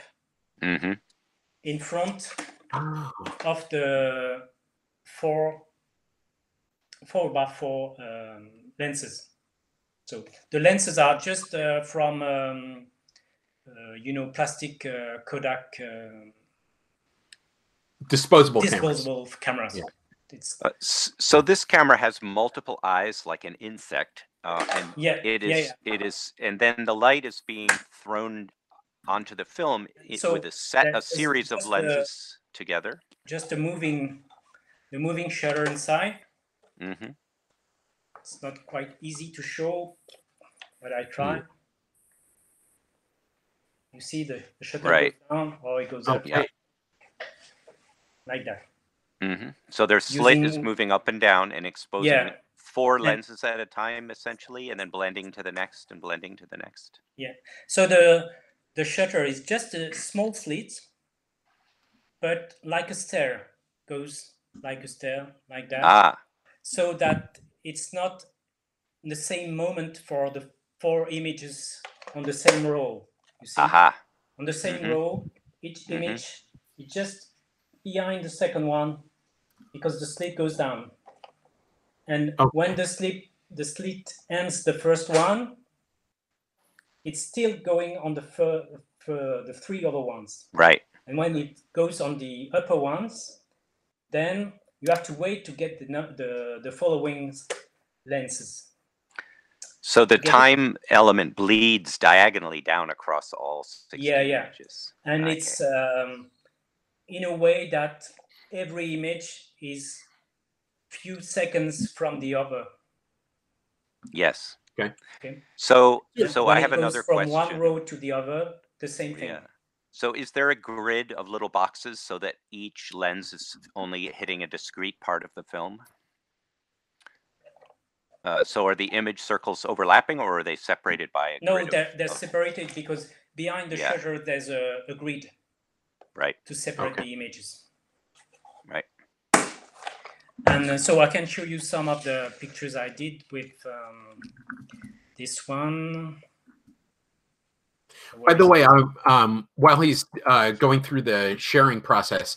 hmm in front Oh, of the four four by four um, lenses. So the lenses are just uh, from um, uh, you know plastic uh, Kodak uh, disposable, cameras. disposable cameras. Yeah. Uh, so this camera has multiple eyes, like an insect, uh, and yeah, it yeah, is yeah. it is, and then the light is being thrown onto the film So with a set a series of just the- lenses together. just the moving the moving shutter inside. hmm It's not quite easy to show, but I try. You see the, the shutter Right. goes down or it goes up Yeah. like that. hmm So their slit is moving up and down and exposing Yeah. four lenses at a time, essentially, and then blending to the next and blending to the next. Yeah. So the the shutter is just a small slit, but like a stair goes like a stair like that. Ah, so that it's not in the same moment for the four images on the same row. You see, aha. on the same Mhm. row, each Mhm. image is just behind the second one because the slit goes down. And Okay. when the slit the slit ends the first one, it's still going on the fir- fir- the three other ones. Right. And when it goes on the upper ones, then you have to wait to get the the, the following lenses. So the Get it? time element bleeds diagonally down across all 16 Yeah, yeah. images. And Okay. it's um, in a way that every image is few seconds from the other. Yes. Okay. Okay. So, Yeah, so When I have goes another from question. one row to the other, the same thing. Yeah. So is there a grid of little boxes so that each lens is only hitting a discrete part of the film? Uh, so are the image circles overlapping or are they separated by a No, grid? of- they're, they're of- separated because behind the Yeah. shutter there's a, a grid Right, to separate Okay. the images. right. And uh, so I can show you some of the pictures I did with um, this one. By the way, um, um, while he's uh, going through the sharing process,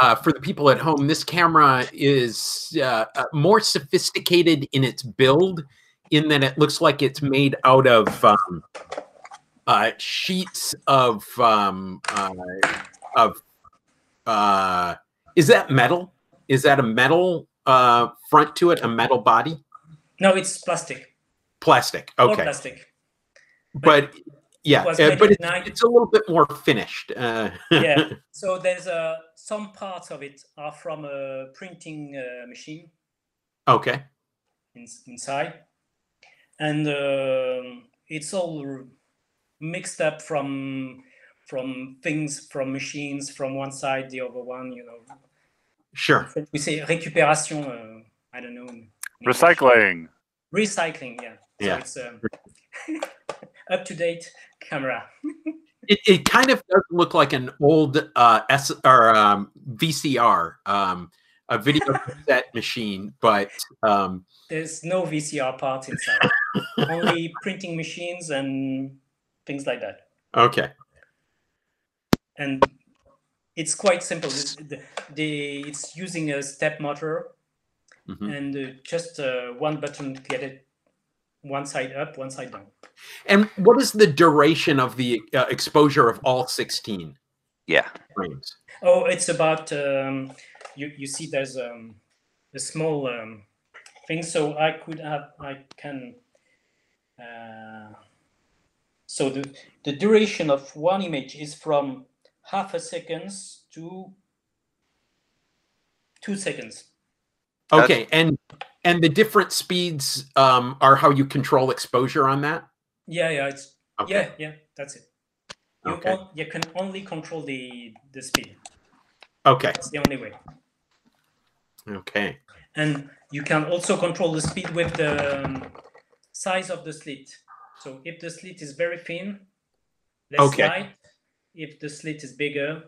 uh, for the people at home, this camera is uh, uh, more sophisticated in its build, in that it looks like it's made out of um, uh, sheets of um, uh, of. Uh, is that metal? Is that a metal uh, front to it? A metal body? No, it's plastic. Plastic. Okay, plastic. but yeah, was uh, but it's, nine- it's a little bit more finished. Uh, yeah. So there's uh, some parts of it are from a printing uh, machine okay. in, inside, and um it's all mixed up from from things from machines from one side the other one. You know, Sure. we say récupération. Uh, I don't know. Recycling. Recycling. Yeah. So Yeah. it's um, up to date camera. It, it kind of does look like an old uh, S or um, VCR, um, a video cassette machine, but um, There's no VCR part inside. Only printing machines and things like that. okay. And it's quite simple. The, the, it's using a step motor Mhm. and uh, just uh, one button to get it one side up, one side down. And what is the duration of the uh, exposure of all 16 Yeah. frames? Oh, it's about um, you. You see, there's um, a small um, thing. So I could have, I can. Uh, so the the duration of one image is from half a seconds to two seconds. That's- Okay, and and the different speeds um, are how you control exposure on that. Yeah, yeah, it's Okay. yeah, yeah. That's it. You Okay. on- you can only control the the speed. Okay. That's the only way. Okay. and you can also control the speed with the um, size of the slit. So if the slit is very thin, less Okay. light. If the slit is bigger,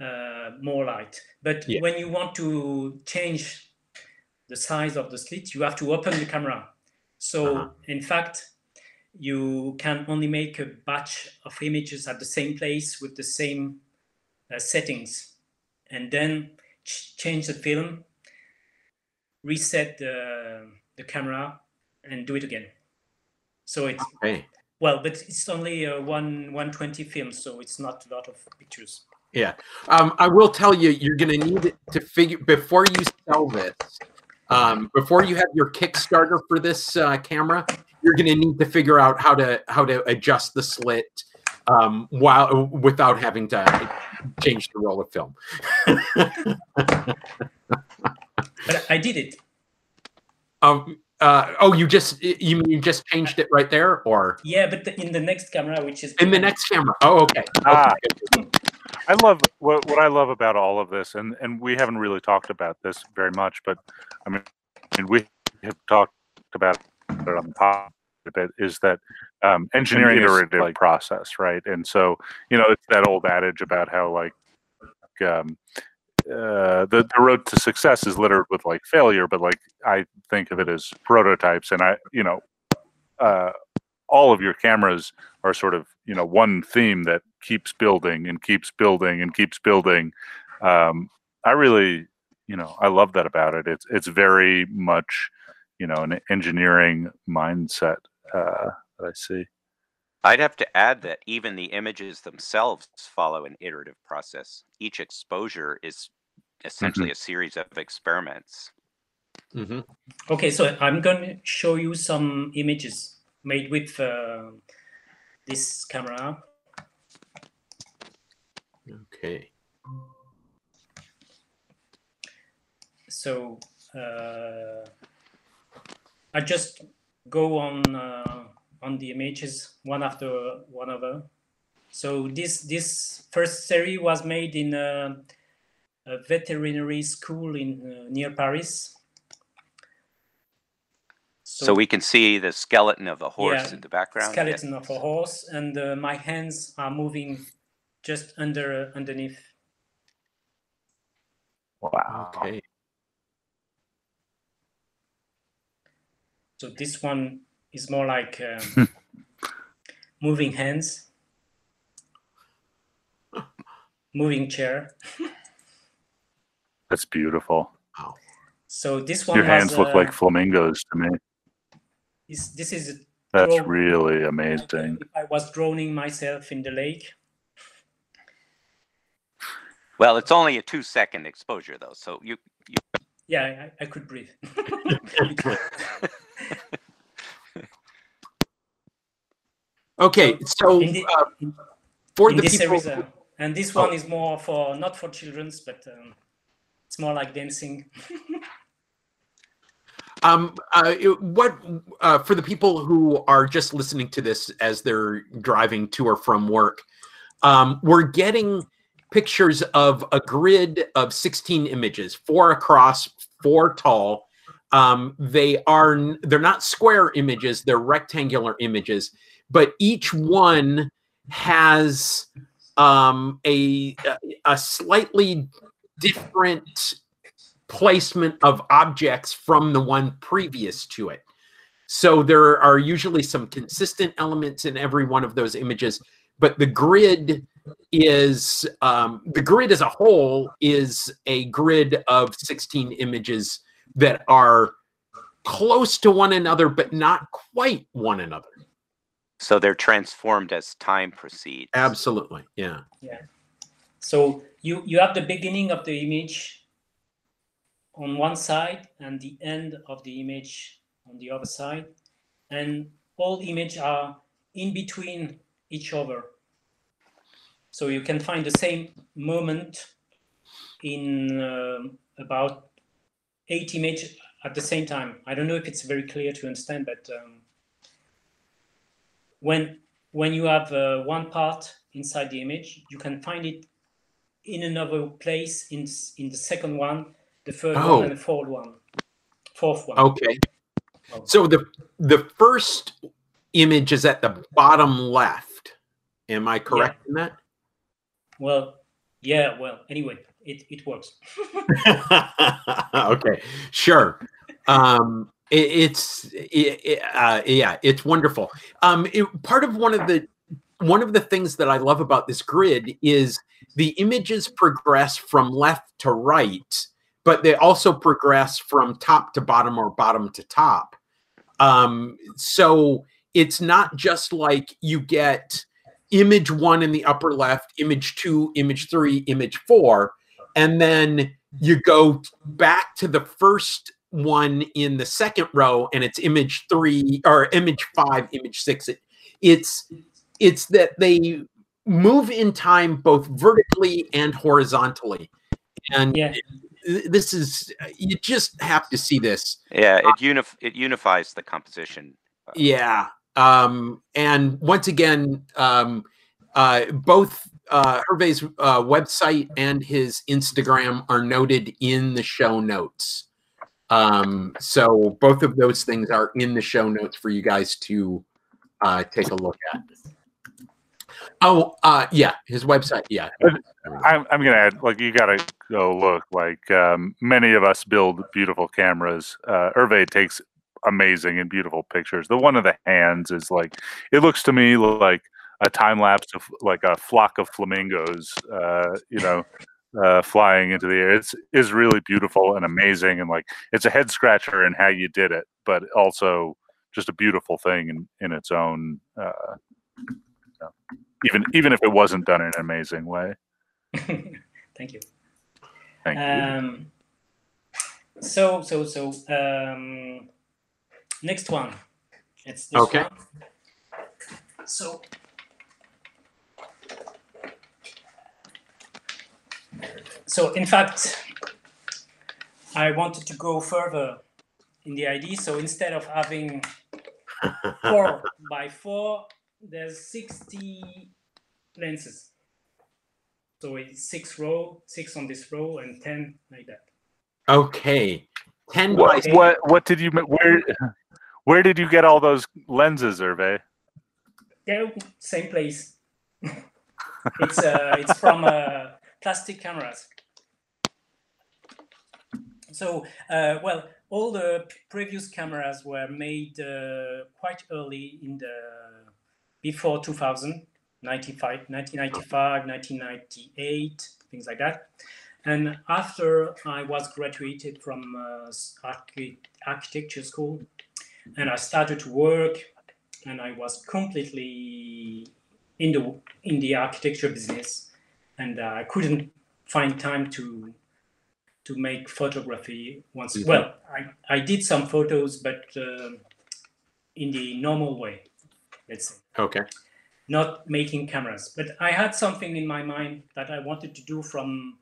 uh, more light. But Yeah. when you want to change the size of the slit, you have to open the camera. So Uh-huh. in fact, you can only make a batch of images at the same place with the same uh, settings, and then ch- change the film reset the, the camera and do it again. So it's Okay. well, but it's only a one 120 film, so it's not a lot of pictures. Yeah, um, I will tell you, you're going to need to figure before you sell this. Um, before you have your Kickstarter for this uh, camera, you're going to need to figure out how to how to adjust the slit um, while without having to change the roll of film. But I did it. um, uh, oh, you just you mean you just changed it right there, or Yeah, but the, in the next camera, which is in the next camera? Oh, okay. Ah. Okay. I love what what I love about all of this, and and we haven't really talked about this very much, but I mean, and we have talked about it on the top a bit. Is that um, engineering is iterative like process, right? And so you know, it's that old adage about how like um, uh, the the road to success is littered with like failure, but like I think of it as prototypes, and I you know. Uh, all of your cameras are sort of you know one theme that keeps building and keeps building and keeps building um, i really you know i love that about it it's it's very much you know an engineering mindset uh, that i see I'd have to add that even the images themselves follow an iterative process. Each exposure is essentially a series of experiments. hmm okay. So I'm going to show you some images made with uh, this camera. Okay. So uh, I just go on uh, on the images one after one other. So this this first series was made in a, a veterinary school in uh, near Paris. So, we can see the skeleton of a horse Yeah, in the background. skeleton of a horse, and uh, my hands are moving just under underneath. wow Okay. So this one it's more like um, moving hands, moving chair. That's beautiful. So this one. Your has, hands look uh, like flamingos to me. Is this is. That's really amazing. I was drowning myself in the lake. Well, it's only a two second exposure though, so you. you... Yeah, I, I could breathe. Okay, so the, uh, for the people, uh, and this Oh. one is more for not for children's, but um, it's more like dancing. um, uh, it- what uh, for the people who are just listening to this as they're driving to or from work, um, we're getting pictures of a grid of 16 images, four across, four tall. Um, they are they're not square images; they're rectangular images, but each one has um, a a slightly different placement of objects from the one previous to it. So there are usually some consistent elements in every one of those images, but the grid is um, the grid as a whole is a grid of 16 images that are close to one another, but not quite one another. so they're transformed as time proceeds. Absolutely. Yeah. Yeah. So you you have the beginning of the image on one side and the end of the image on the other side, and all image are in between each other. So you can find the same moment in um about eight images at the same time. I don't know if it's very clear to understand, but um, when when you have uh, one part inside the image, you can find it in another place in in the second one, the third Oh. one, and the fourth one, fourth one. Okay. So the the first image is at the bottom left. Am I correct in that? Well, yeah. Well, anyway, it it works. okay, sure. Um, it, it's it, uh, yeah, it's wonderful. Um, it, part of one of the one of the things that I love about this grid is the images progress from left to right, but they also progress from top to bottom or bottom to top. Um, so it's not just like you get image one in the upper left, image two, image three, image four, and then you go back to the first one in the second row and it's image three or image five image six it, it's it's that they move in time both vertically and horizontally and Yeah. this is you just have to see this Yeah, it unif- it unifies the composition. yeah um and once again um uh both uh hervé's uh website and his instagram are noted in the show notes um so both of those things are in the show notes for you guys to uh take a look at oh uh yeah his website yeah I'm, I'm gonna add like you gotta go look like um, many of us build beautiful cameras. Uh, Hervé takes amazing and beautiful pictures. The one of the hands is like it looks to me like a time lapse of like a flock of flamingos. Uh, you know. Uh, flying into the air, it's is really beautiful and amazing, and like it's a head scratcher in how you did it, but also just a beautiful thing in in its own. Uh, you know, even even if it wasn't done in an amazing way. Thank you. Thank you. Um, so so so um, next one. It's this Okay. one. So so in fact, I wanted to go further in the idea. So instead of having four by four, there's 60 lenses. So it's six row, six on this row, and 10 like that. okay 10 What by what what did you where where did you get all those lenses, Hervé? Yeah, same place. it's uh, it's from uh, plastic cameras. So, uh, well, all the previous cameras were made uh, quite early in the before 2000. 95, 1995, 1998, things like that. And after I was graduated from uh, archi- architecture school, and I started to work, and I was completely in the in the architecture business, and uh, I couldn't find time to to make photography once. Mhm. Well, I, I did some photos, but uh, in the normal way, let's say Okay. not making cameras. But I had something in my mind that I wanted to do from.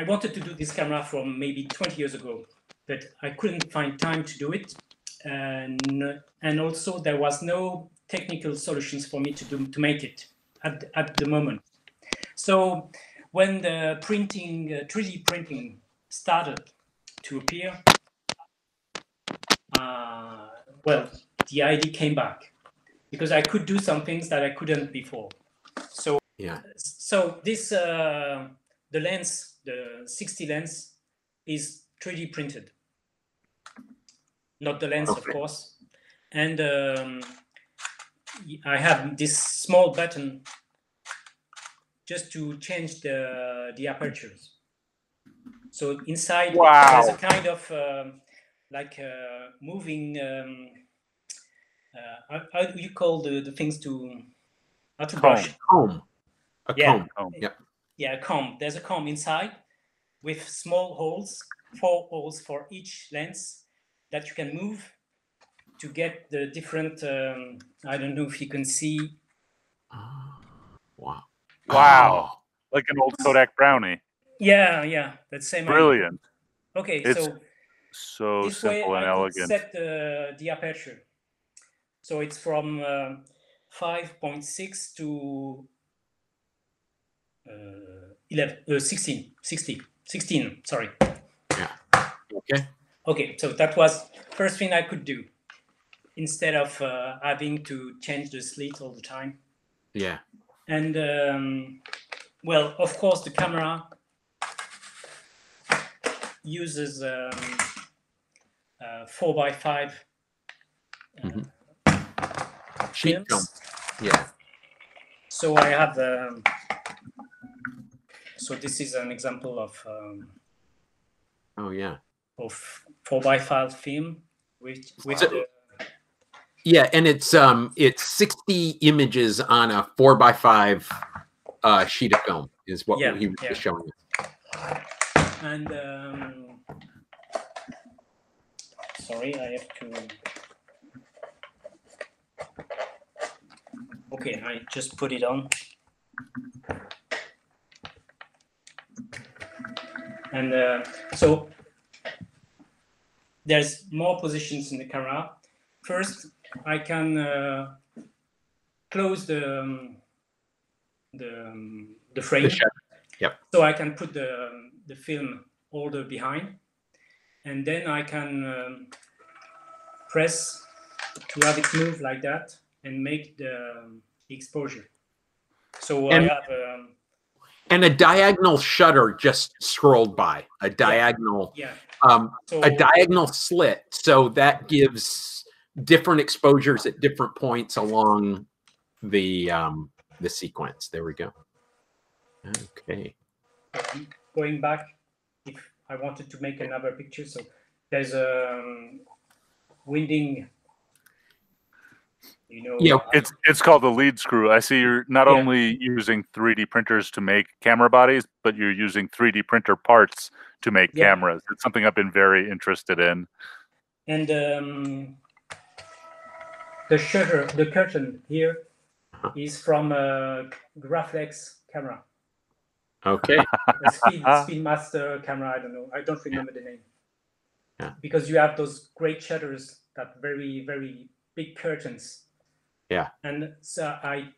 I wanted to do this camera from maybe 20 years ago, but I couldn't find time to do it, and and also there was no technical solutions for me to do to make it at at the moment. So when the printing, uh, 3D printing started to appear, uh, well, the idea came back because I could do some things that I couldn't before. So Yeah. so this uh, the lens, the 60 lens, is 3D printed. Not the lens, of course. And um, I have this small button just to change the the apertures. So inside Wow. there's a kind of um, like uh, moving. Um, uh, how, do you call the, the things to how to Comb. brush? Comb. A Yeah. comb. Oh, Yeah, a comb. There's a comb inside with small holes, four holes for each lens that you can move to get the different. Um, I don't know if you can see. Ah, wow. Wow. like an old Kodak Brownie. Yeah, yeah, that's same. idea. Brilliant. Okay, It's so So this way simple and I could elegant. set the, the aperture. So it's from uh, 5.6 to uh, 11, uh, 16, 16, 16, sorry. Yeah. Okay. Okay, so that was first thing I could do instead of uh, having to change the slit all the time. Yeah. And um, well, of course, the camera uses um, uh, four by five uh, Mhm. Sheet film. Yeah. So I have. Um, so this is an example of um, Oh yeah. of four by five film with with So- the, Yeah, and it's um it's 60 images on a four by five uh sheet of film is what Yeah, he was yeah. showing us. and um, sorry i have to okay i just put it on and uh, so there's more positions in the camera first i can uh, close the um, the, um, the frame The shutter. so I can put the, the film holder behind and then I can um, press to have it move like that and make the um, exposure. So And- I have um, And a diagonal shutter just scrolled by. A diagonal yeah. um So a diagonal slit. So that gives different exposures at different points along the um the sequence. There we go. Okay. going back, if I wanted to make another picture, so there's a um, winding. You know, Yeah, uh, It's it's called the lead screw. I see you're not Yeah. only using 3D printers to make camera bodies, but you're using 3D printer parts to make Yeah. cameras. It's something I've been very interested in. and um, the shutter, the curtain here Uh-huh. from a Graflex camera, Okay. a Speed, Speedmaster camera. I don't know. I don't remember the name. Yeah. Because you have those great shutters that very very big curtains. Yeah. And so I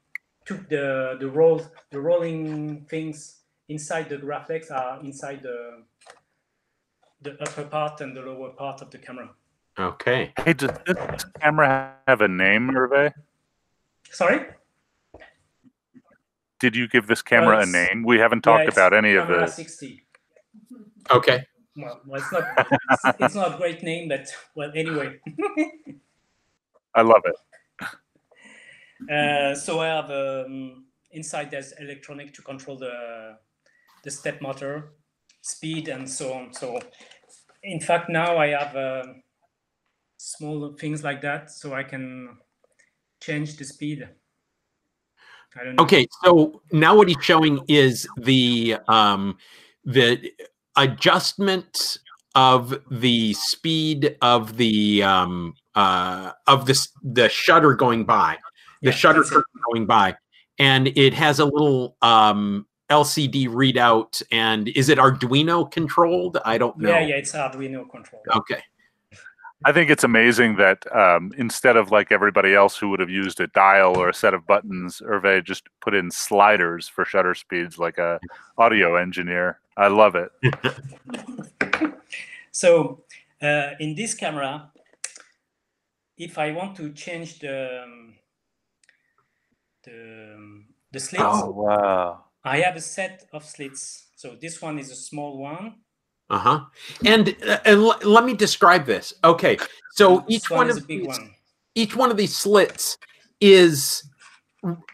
took the the roll the rolling things inside the Graflex are inside the the upper part and the lower part of the camera. Okay. Hey, does this camera have a name, Hervé? Sorry. Did you give this camera a name? We haven't talked it's about any of camera this. 60. Okay. Well, well, it's not it's, it's not a great name, but well, anyway. I love it. Uh, so I have um, inside there's electronic to control the the step motor, speed, and so on. So in fact, now I have uh, small things like that, so I can change the speed. I don't know. Okay, so now what he's showing is the um, the adjustment of the speed of the um, uh, of the the shutter going by, the Yeah, shutter that's it. curtain going by, and it has a little um, LCD readout. And is it Arduino controlled? I don't know. Yeah, yeah, it's Arduino controlled. Okay. I think it's amazing that um, instead of like everybody else who would have used a dial or a set of buttons, Hervé just put in sliders for shutter speeds like a audio engineer. I love it. So uh, in this camera, if I want to change the um, the, um, the slits, Oh. wow. I have a set of slits. So this one is a small one. Uh huh. And uh, and l- let me describe this. Okay, so each one is of these, one. each one of these slits is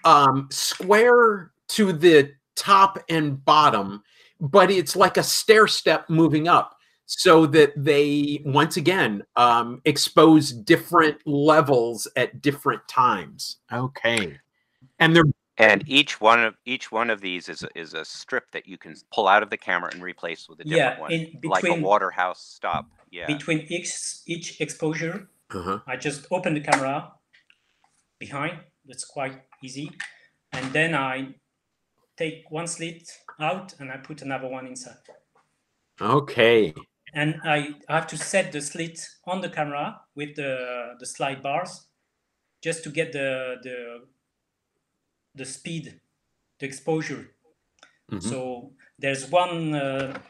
um, square to the top and bottom, but it's like a stair step moving up, so that they once again um, expose different levels at different times. Okay, and they're And each one of each one of these is a, is a strip that you can pull out of the camera and replace with a different Yeah, one, in like a Waterhouse stop. Yeah. between each each exposure, uh-huh. I just open the camera behind. That's quite easy, and then I take one slit out and I put another one inside. okay. and I have to set the slit on the camera with the the slide bars just to get the the the speed, the exposure. Mhm. So there's one uh,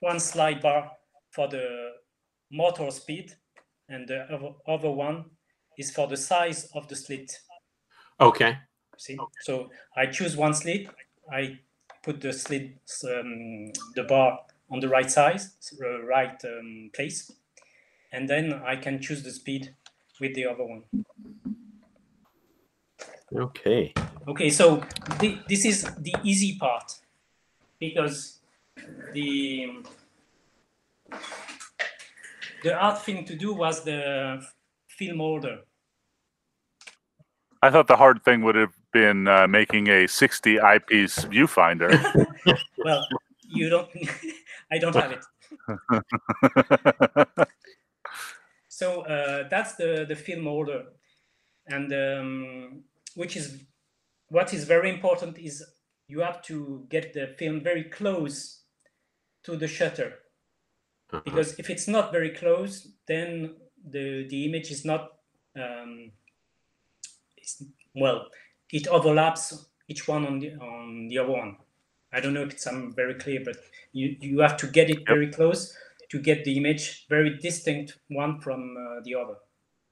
one slide bar for the motor speed, and the other, one is for the size of the slit. Okay. See, so I choose one slit. I put the slit, um, the bar on the right size, s- uh, right um, place, and then I can choose the speed with the other one. Okay. Okay, so the, this is the easy part because the the hard thing to do was the film order. I thought the hard thing would have been uh, making a 60 eyepiece viewfinder. Well, you don't. I don't have it. So uh, that's the the film order, and um, which is what is very important is you have to get the film very close to the shutter Uh-huh. because if it's not very close, then the the image is not um, it's, well, it overlaps each one on the on the other one. I don't know if it's I'm very clear, but you you have to get it very close to get the image very distinct one from uh, the other.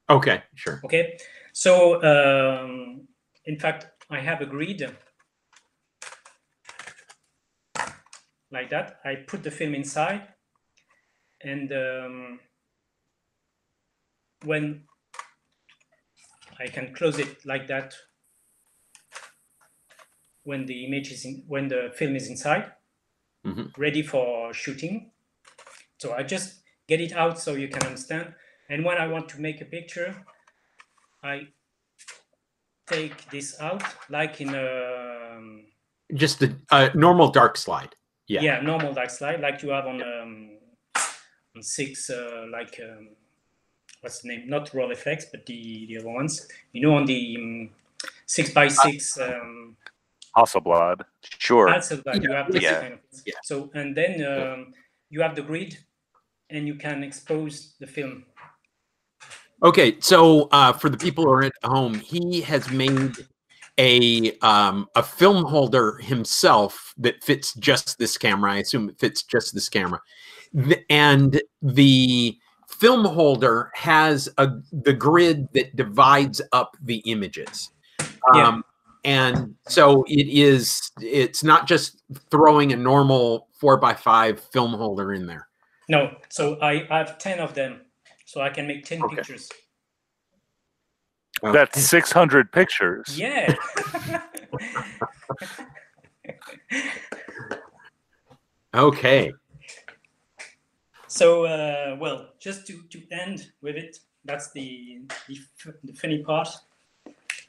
Okay. Sure. Okay, so um, in fact, I have a grid like that. I put the film inside, and um, when I can close it like that, when the image is in, when the film is inside, Mhm. ready for shooting. So I just get it out so you can understand. And when I want to make a picture, I take this out like in a um, Just a, a normal dark slide. Yeah. yeah. normal dark slide like you have on um, on six uh, like um, what's the name not Rolleiflex but the the other ones you know on the um, six by six um, Hasselblad. Sure. also like you have this Yeah. kind of things. Yeah. so and then um, you have the grid and you can expose the film Okay, so uh, for the people who are at home, he has made a um, a film holder himself that fits just this camera. I assume it fits just this camera, Th- and the film holder has a the grid that divides up the images. Yeah. Um, and so it is. It's not just throwing a normal four by five film holder in there. no so I have 10 of them so I can make 10 Okay. pictures Okay. That's 600 pictures. Yeah. Okay. so, uh, well, just to, to end with it, that's the, the, the funny part.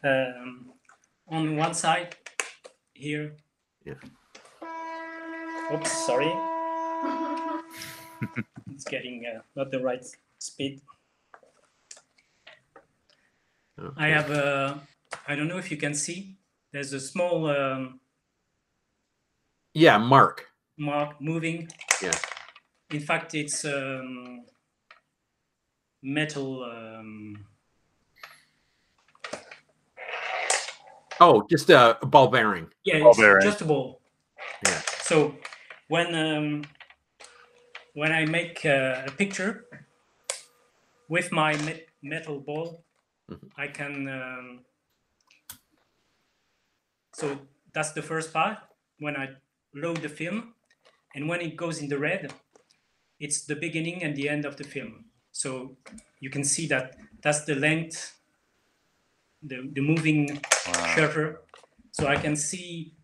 Um, on one side, here. Yeah. Oops, sorry. it's getting uh, not the right speed. I have a, I don't know if you can see, there's a small um, Yeah, Mark. mark moving. Yeah. In fact, it's um, metal. Um, Oh, just a ball bearing. yeah, Ball it's bearing. just a ball. Yeah. So when um, when I make uh, a picture with my me- metal ball, Mhm. I can. Um, so that's the first part. When I load the film, and when it goes in the red, it's the beginning and the end of the film. So you can see that that's the length, the, the moving Wow. shutter. So I can see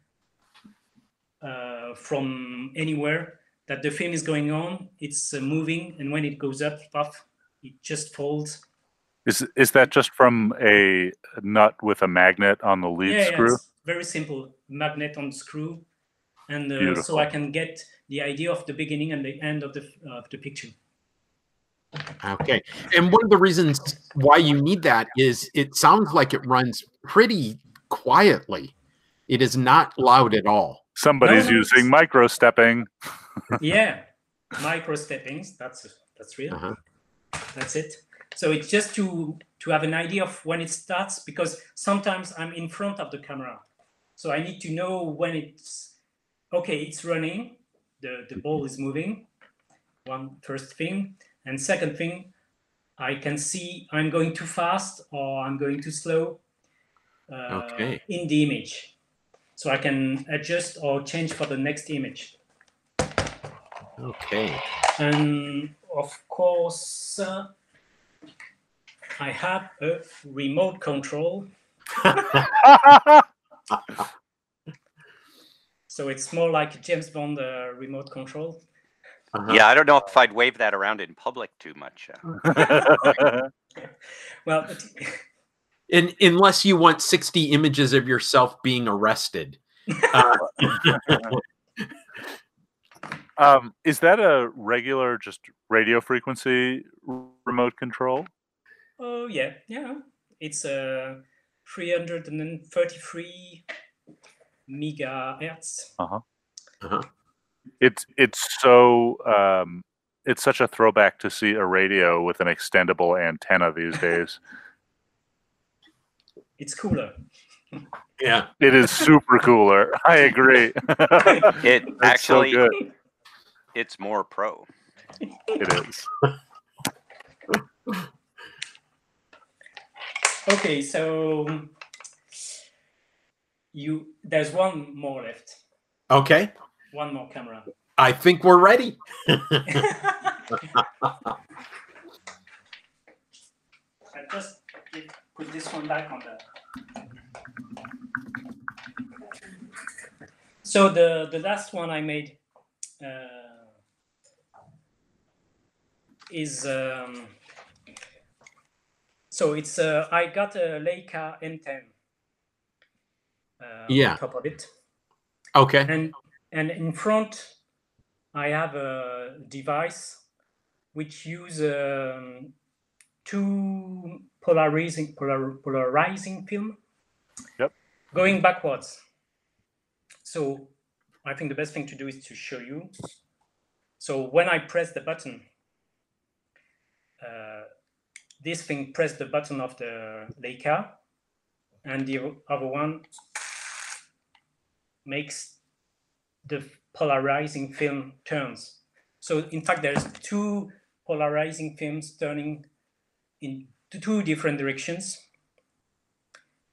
uh, from anywhere that the film is going on, it's uh, moving, and when it goes up, puff, it just folds. Is is that just from a nut with a magnet on the lead yeah, screw? it's very simple magnet on screw, and uh, so I can get the idea of the beginning and the end of the of the picture. Okay. And one of the reasons why you need that is it sounds like it runs pretty quietly. It is not loud at all. Somebody's No, no, using it's- micro stepping. yeah, micro steppings. That's that's real. Uh-huh. That's it. So it's just to to have an idea of when it starts because sometimes I'm in front of the camera, so I need to know when it's okay. It's running. The the ball is moving. One first thing, and second thing, I can see I'm going too fast or I'm going too slow. Uh, Okay. In the image, so I can adjust or change for the next image. Okay. And of course, uh, I have a remote control. So it's more like James Bond uh, remote control. Uh-huh. Yeah, I don't know if I'd wave that around in public too much. uh. Well, but- In, unless you want 60 images of yourself being arrested. Uh, um, is that a regular just radio frequency r- remote control? oh yeah, yeah. It's uh, 333 megahertz. uh-huh. Uh-huh. It's it's so um, it's such a throwback to see a radio with an extendable antenna these days. It's cooler. Yeah. it is super cooler. I agree. It That's so actually, good. It's more pro. It is. Okay, so you there's one more left. Okay. One more camera. I think we're ready. I just put this one back on the. So the the last one I made uh, is um, so it's uh, I got a Leica M10. Uh, Yeah. On top of it, Okay. and and in front i have a device which use um, two polarizing polar, polarizing film Yep. going backwards so i think the best thing to do is to show you so when i press the button this thing press the button of the Leica and the other one makes the polarizing film turns. So in fact, there's two polarizing films turning in two different directions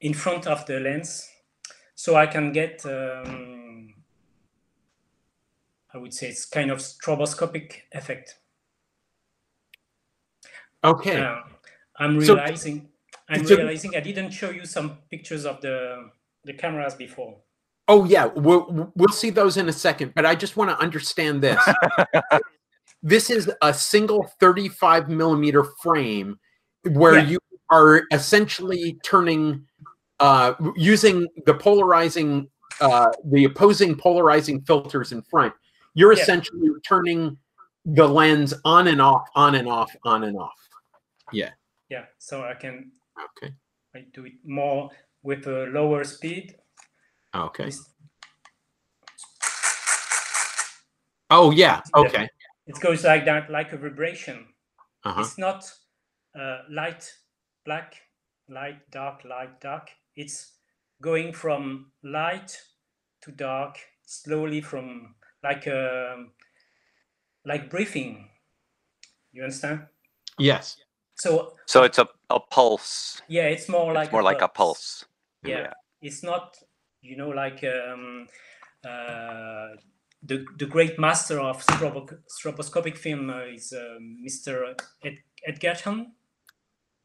in front of the lens. So I can get, um, I would say it's kind of stroboscopic effect. Okay. Uh, I'm So- realizing, I'm So- realizing I didn't show you some pictures of the the cameras before. Oh yeah, we'll we'll see those in a second, but I just want to understand this. this is a single 35 millimeter frame where Yeah. you are essentially turning uh using the polarizing uh the opposing polarizing filters in front. You're Yeah. essentially turning the lens on and off, on and off, on and off. Yeah, Yeah. so I can Okay. I do it more with a lower speed. Okay. It's- Oh yeah. Okay. It goes like that, like a vibration. Uh-huh. It's not uh, light, black, light, dark, light, dark. It's going from light to dark slowly from like um like breathing. You understand? Yes. So So it's a, a pulse. yeah, it's more like It's more like a pulse. Yeah, it's not you know like um, uh, the the great master of strobo- stroboscopic film uh, is uh, Mr. Ed- Edgerton.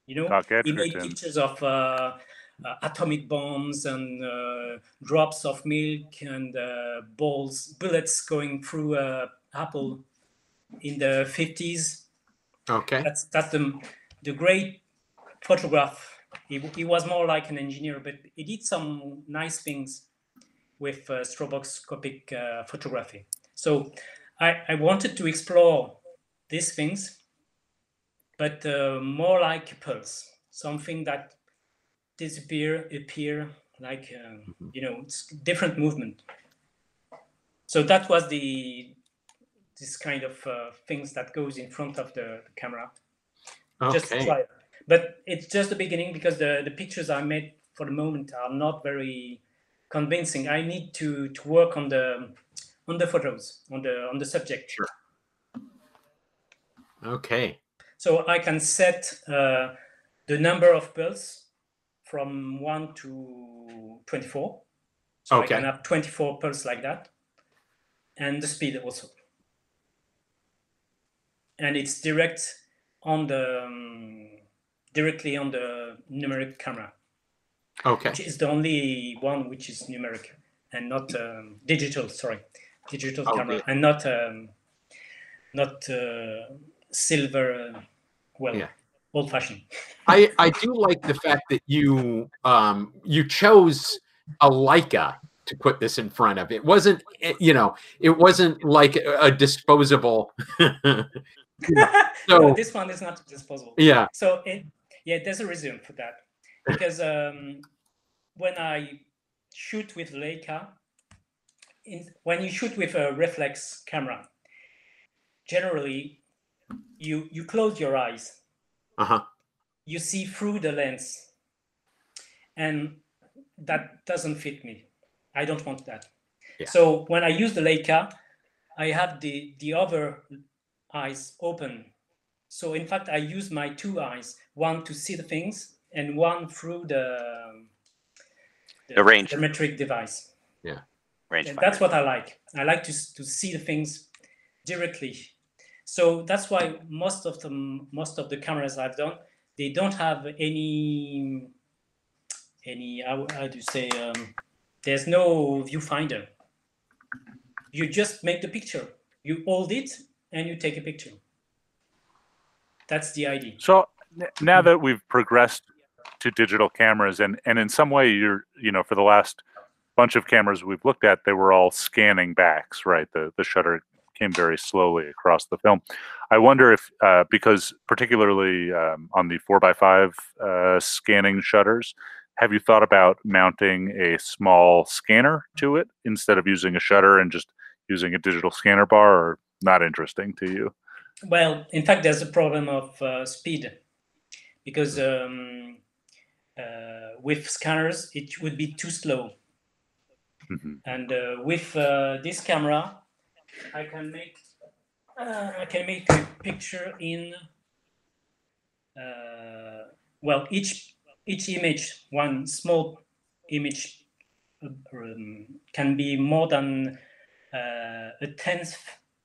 You know, Doc he made pictures of uh, uh, atomic bombs and uh, drops of milk and uh, balls, bullets going through uh, apple in the fifties. Okay. That's that's the the great photograph. He, he was more like an engineer, but he did some nice things with uh, stroboscopic uh, photography. So I, I wanted to explore these things, but uh, more like a pulse, something that disappear, appear, like um, you know, it's different movement. So that was the this kind of uh, things that goes in front of the, the camera just try it. But it's just the beginning because the, the pictures I made for the moment are not very convincing. I need to, to work on the on the photos, on the on the subject. Sure. Okay. So I can set uh, the number of pulse from one to twenty-four. So I can have twenty-four pulse like that, and the speed also. And it's direct on the um, directly on the numeric camera, Okay. which is the only one which is numeric and not um, digital. Sorry, digital Oh, camera and not um, not uh, silver. Uh, well, Yeah. old-fashioned. I I do like the fact that you um you chose a Leica to put this in front of. It wasn't eh, you know it wasn't like a disposable. no, So- this one is not disposable. yeah. So it, yeah, there's a reason for that because um, when I shoot with Leica, in, when you shoot with a reflex camera, generally you you close your eyes, Uh huh. you see through the lens, and that doesn't fit me. I don't want that. Yeah. So when I use the Leica, I have the the other eyes open. So in fact, I use my two eyes, one to see the things and one through the The range. the metric device. Yeah, range. And that's what I like. I like to, to see the things directly. So that's why most of the most of the cameras I've done, they don't have any, any how, how do you say? Um, there's no viewfinder. You just make the picture. You hold it and you take a picture. That's the idea. So now that we've progressed to digital cameras, and and in some way, you're you know for the last bunch of cameras we've looked at, they were all scanning backs, right? The the shutter came very slowly across the film. I wonder if uh, because particularly um, on the four x five uh, scanning shutters. Have you thought about mounting a small scanner to it instead of using a shutter and just using a digital scanner bar, or not interesting to you? Well, in fact, there's a problem of uh, speed because um, uh, with scanners it would be too slow, Mhm. and uh, with uh, this camera, I can make uh, I can make a picture in uh, well each each image one small image um, can be more than uh, a tenth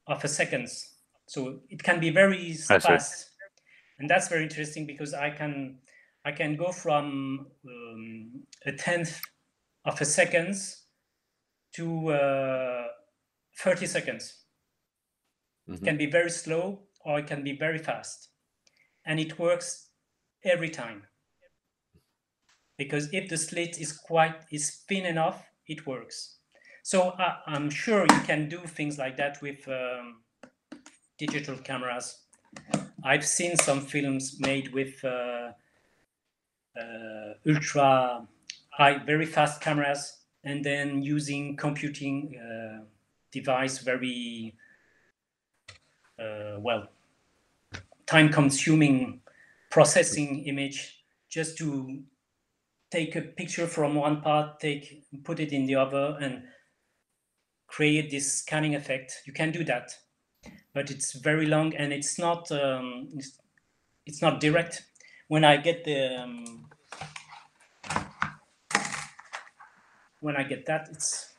of a seconds. so it can be very fast and that's very interesting because i can I can go from um, a tenth of a seconds to uh, 30 seconds. It Mhm. can be very slow or it can be very fast. And it works every time. Because if the slit is quite is thin enough, it works. So I, I'm sure you can do things like that with um, digital cameras. I've seen some films made with uh, uh, ultra high, very fast cameras, and then using computing uh, device very uh, well time-consuming processing image just to take a picture from one part, take put it in the other, and create this scanning effect. You can do that, but it's very long and it's not um, it's, it's not direct. When I get the um, when I get that, it's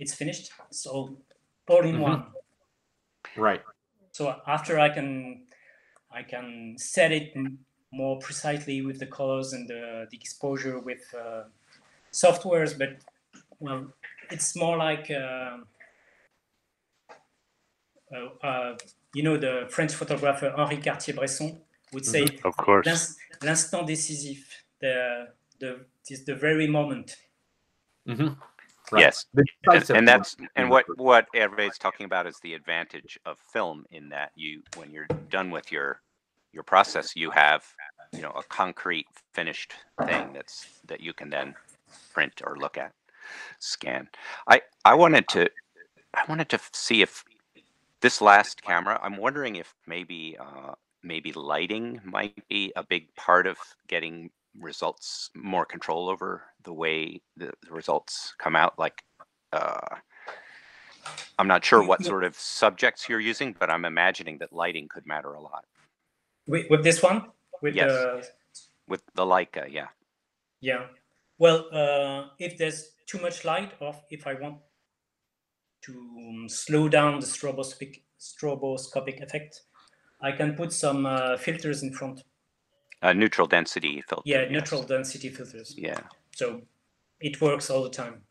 it's finished. So all all in Mhm. one. Right. So after I can I can set it more precisely with the colors and the, the exposure with uh, softwares, but well, it's more like uh, uh, uh, you know the French photographer Henri Cartier-Bresson would say Of course. L'instant décisif, the the is the very moment. hmm Right. Yes, and, and that's and what what Hervé's talking about is the advantage of film in that you when you're done with your your process, you have you know a concrete finished thing that's that you can then print or look at, scan. I I wanted to I wanted to see if this last camera. I'm wondering if maybe uh, maybe lighting might be a big part of getting results more control over the way the, the results come out like uh, i'm not sure what sort of subjects you're using but i'm imagining that lighting could matter a lot With, with this one, with Yes. the with the leica yeah Yeah. Well, uh, if there's too much light, or if I want to um, slow down the stroboscopic stroboscopic effect, I can put some uh, filters in front. a neutral density filter Yeah, yes. neutral density filters. yeah So it works all the time.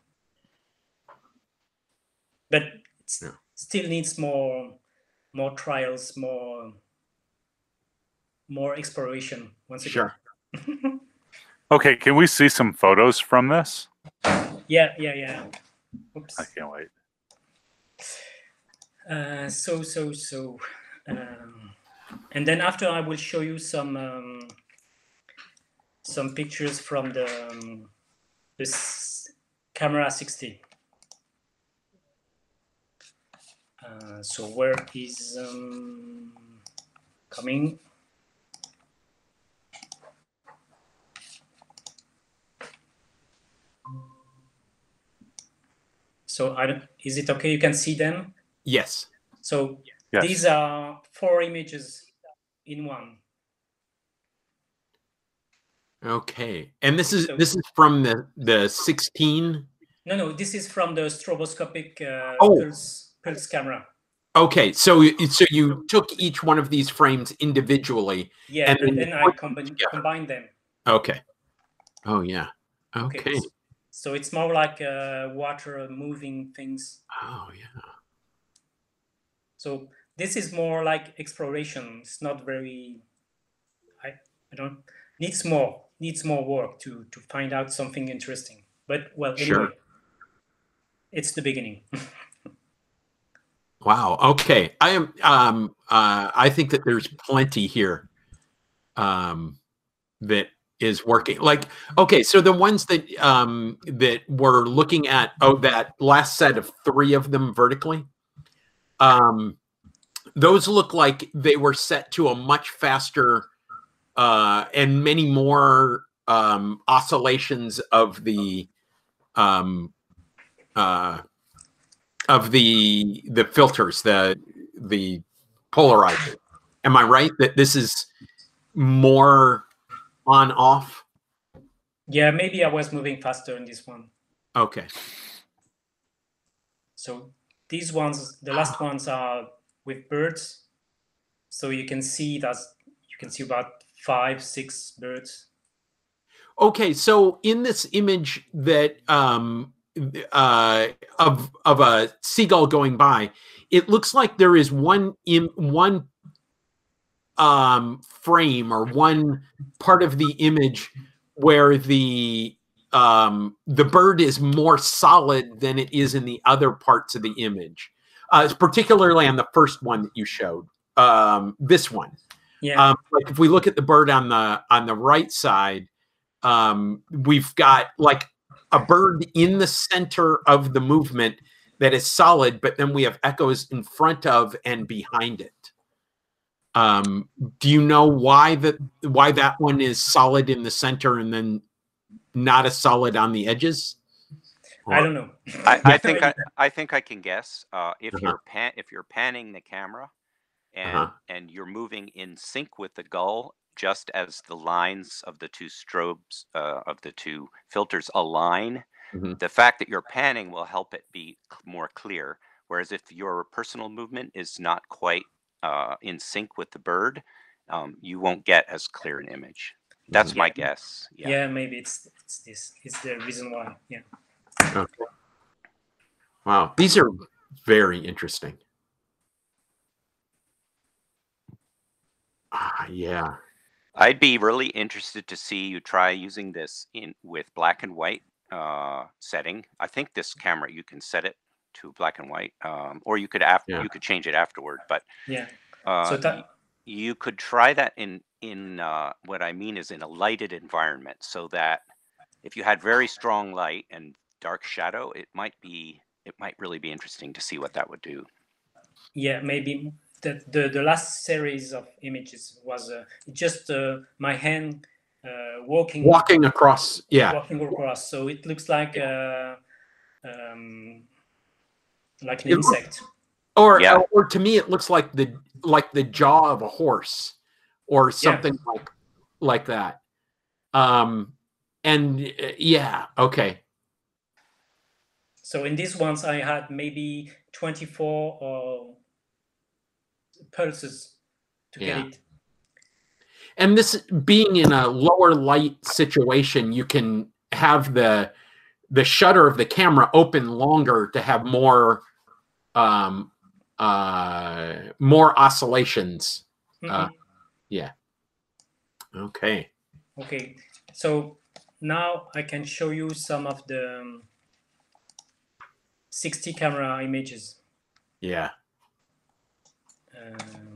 But it Yeah. still needs more, more trials, more, more exploration. Once again. Sure. Okay, can we see some photos from this? Yeah, yeah, yeah. Oops. I can't wait. Uh, so so so um, and then after i will show you some um, some pictures from the um, this camera 60 uh, so where is um, coming so i don't is it okay you can see them Yes. so Yes. these are four images in one. Okay. And this is So- this is from the the 16. No, no, this is from the stroboscopic uh, Oh. pulse, pulse camera. Okay. So you- so you took each one of these frames individually. Yeah, And and, then then I put them combine, them. Okay. Oh yeah. Okay. s- So it's more like uh, water moving things. Oh yeah. So this is more like exploration. It's not very. I I don't needs more needs more work to to find out something interesting. But well, anyway, Sure. it's the beginning. Wow. Okay. I am. Um. Uh. I think that there's plenty here. Um. That is working. Like. Okay. So the ones that um that we're looking at. Oh, that last set of three of them vertically. Um. Those look like they were set to a much faster, uh, and many more um oscillations of the, um, uh of the the filters, the the polarizer. Am I right that this is more on off? yeah, maybe I was moving faster in this one. Okay. So these ones, the last ones are with birds. So you can see that you can see about five, six birds Okay, so in this image that um, uh, of of a seagull going by, it looks like there is one in one um, frame or one part of the image where the um, the bird is more solid than it is in the other parts of the image, uh, particularly on the first one that you showed. Um, this one, Yeah. um, like if we look at the bird on the on the right side, um, we've got like a bird in the center of the movement that is solid, but then we have echoes in front of and behind it. Um, do you know why that why that one is solid in the center and then not as solid on the edges? I don't know. I, I think I, I think I can guess. Uh, if Uh-huh. you're pan if you're panning the camera, and Uh-huh. and you're moving in sync with the gull, just as the lines of the two strobes uh, of the two filters align, Mhm. the fact that you're panning will help it be more clear. Whereas if your personal movement is not quite uh, in sync with the bird, um, you won't get as clear an image. That's my guess. yeah. Yeah. maybe it's it's this. It's the reason why. Yeah. Okay. Wow, these are very interesting. Ah, yeah. I'd be really interested to see you try using this in with black and white uh, setting. I think this camera you can set it to black and white, um, or you could after Yeah. you could change it afterward. But Yeah. uh, so that you could try that in in uh, what I mean is in a lighted environment, so that if you had very strong light and dark shadow, it might be it might really be interesting to see what that would do. yeah maybe the the, the last series of images was uh, just uh, my hand uh, walking Walking across, yeah. walking across. So it looks like uh, um, like an It looks- insect. Or, Yeah. or or to me, it looks like the like the jaw of a horse, or something like like that. Um, and uh, yeah, okay, So in these ones, I had maybe 24 uh, pulses to Yeah. get it. and this being in a lower light situation, you can have the the shutter of the camera open longer to have more um uh more oscillations. Uh, Mhm. Okay. okay, so now I can show you some of the um, 60 camera images. Yeah. Um,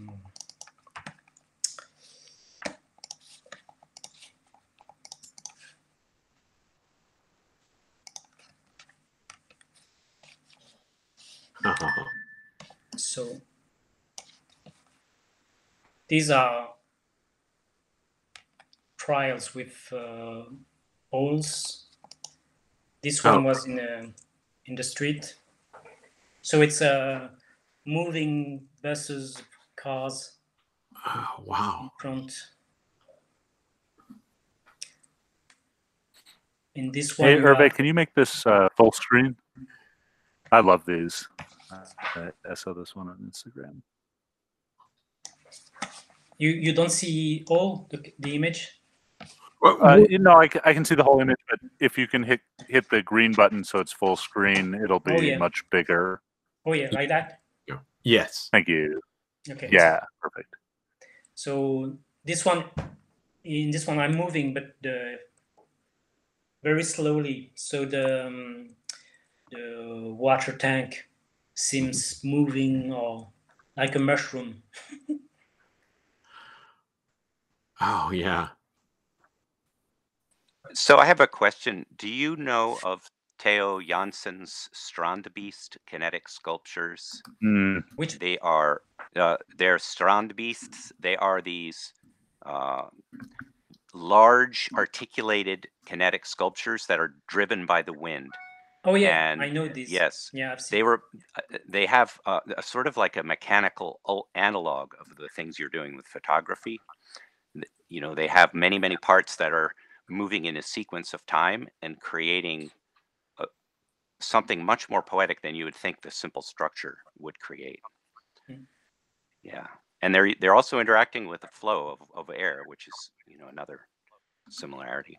so these are trials with uh, owls. This one Oh. was in a, in the street. So it's uh, moving buses, cars Oh, wow. in front. In this one, Hey, you Hervé, have- can you make this uh, full screen? I love these. I, I saw this one on Instagram. you you don't see all the, the image. Uh, you know, I, I can see the whole image, but if you can hit hit the green button so it's full screen, it'll be Oh, yeah. much bigger. Oh yeah, like that. yes. Thank you. Okay. Yeah, perfect. So this one, in this one, I'm moving, but the very slowly. So the um, the water tank seems moving or like a mushroom. Oh, yeah. So I have a question. Do you know of Theo Jansen's Strandbeest kinetic sculptures? Mm, Which They are uh, they're Strandbeests. They are these uh, large articulated kinetic sculptures that are driven by the wind. Oh yeah, and I know this. Yes, Yeah, I've seen. they were. uh, They have uh, a sort of like a mechanical o- analog of the things you're doing with photography. Th- You know, they have many many parts that are moving in a sequence of time and creating something much more poetic than you would think the simple structure would create. Mm. Yeah, and they're they're also interacting with the flow of, of air, which is you know another similarity.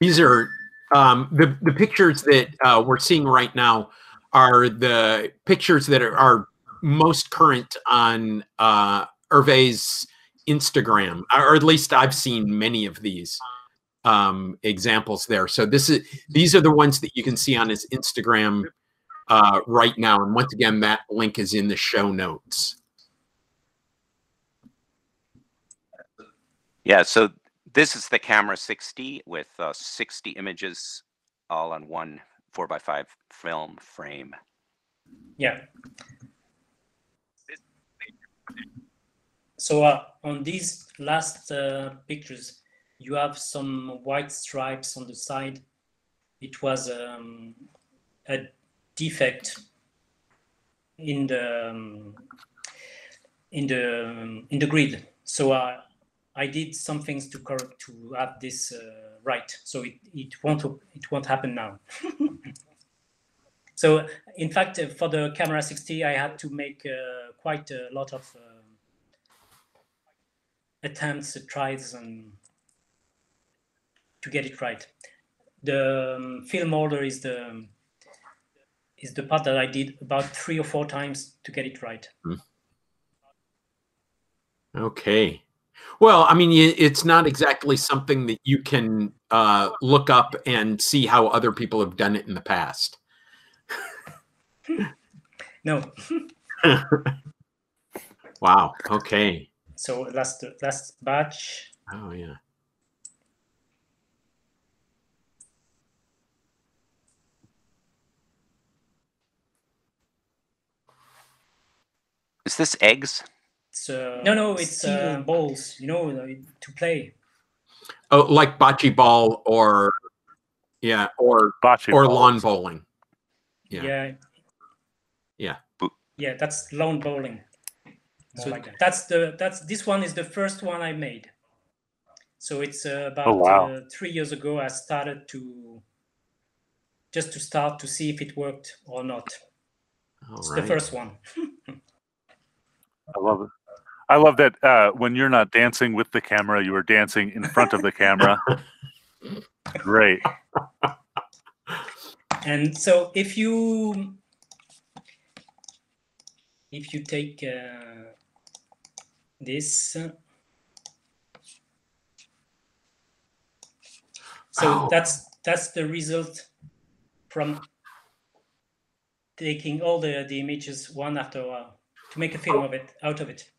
These are um, the the pictures that uh, we're seeing right now are the pictures that are, are most current on uh, Hervé's Instagram, or at least I've seen many of these um, examples there. So this is these are the ones that you can see on his Instagram uh, right now. And once again, that link is in the show notes. Yeah, so this is the camera 60 with uh, 60 images all on one four by five film frame. Yeah. So uh, on these last uh, pictures, you have some white stripes on the side. It was um, a defect in the um, in the um, in the grid. So uh, I did some things to correct to add this uh, right. So it, it won't it won't happen now. so in fact, uh, for the camera 60, I had to make uh, quite a lot of uh, attempts, tries, and to get it right. The um, film order is the is the part that I did about three or four times to get it right. Okay. Well, I mean, it's not exactly something that you can uh, look up and see how other people have done it in the past. no. wow. Okay. So last last batch. Oh yeah. Is this eggs? It's, uh, no, no, it's uh, balls. You know, to play. Oh, like bocce ball or yeah, or Bocce or balls. lawn bowling. Yeah. Yeah. Yeah. Yeah, that's lawn bowling. More So- like that. That's the that's this one is the first one I made. So it's uh, about Oh, wow. uh, three years ago. I started to just to start to see if it worked or not. All It's right. the first one. I love it. I love that uh, when you're not dancing with the camera, you are dancing in front of the camera. Great. And so if you if you take uh, this, uh, so Oh. that's that's the result from taking all the the images one after a while to make a film of it out of it.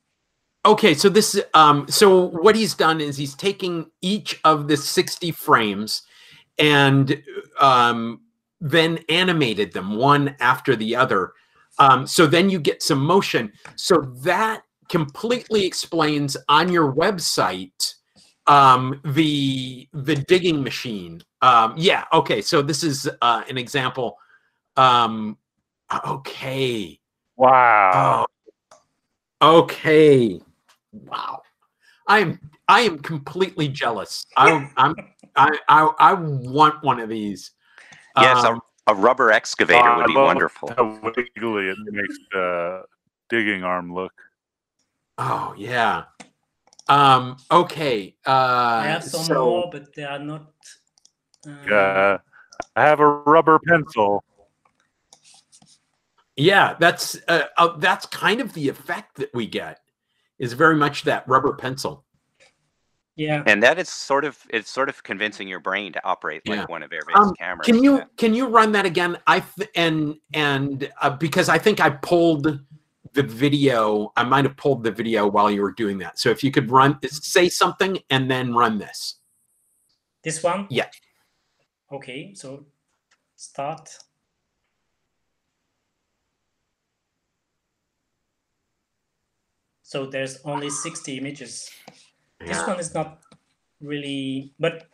Okay, so this um so what he's done is he's taking each of the 60 frames and um then animated them one after the other. Um so then you get some motion. So that completely explains on your website um the the digging machine. Um yeah, okay. So this is uh an example um okay. Wow. Oh, okay. Wow. I'm I am completely jealous. I, I'm I, I I want one of these. Yes, Um, a, a rubber excavator I would be wonderful. How wiggly it makes the digging arm look. oh yeah. Um. Okay. Uh. I have some so- more, but they are not. Uh, Uh, I have a rubber pencil. Yeah, that's uh, uh, that's kind of the effect that we get. Is very much that rubber pencil. yeah. And that is sort of it's sort of convincing your brain to operate like Yeah. one of Hervé's Um, cameras. Can you Yeah. can you run that again? I th- and and uh, because I think I pulled the video. I might have pulled the video while you were doing that. So if you could run, say something and then run this. This one? Yeah. Okay, so start. So there's only 60 images. This one is not really, but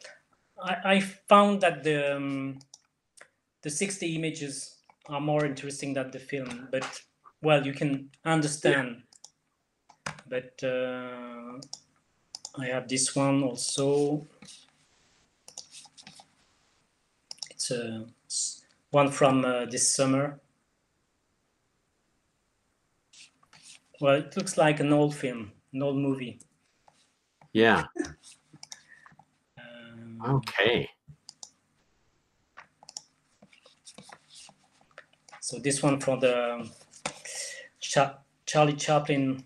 I, I found that the um, the 60 images are more interesting than the film. But well, you can understand. But uh, I have this one also. It's a s- one from uh, this summer. Well, it looks like an old film, an old movie. Yeah. Um, Okay. So this one for the Cha- Charlie Chaplin.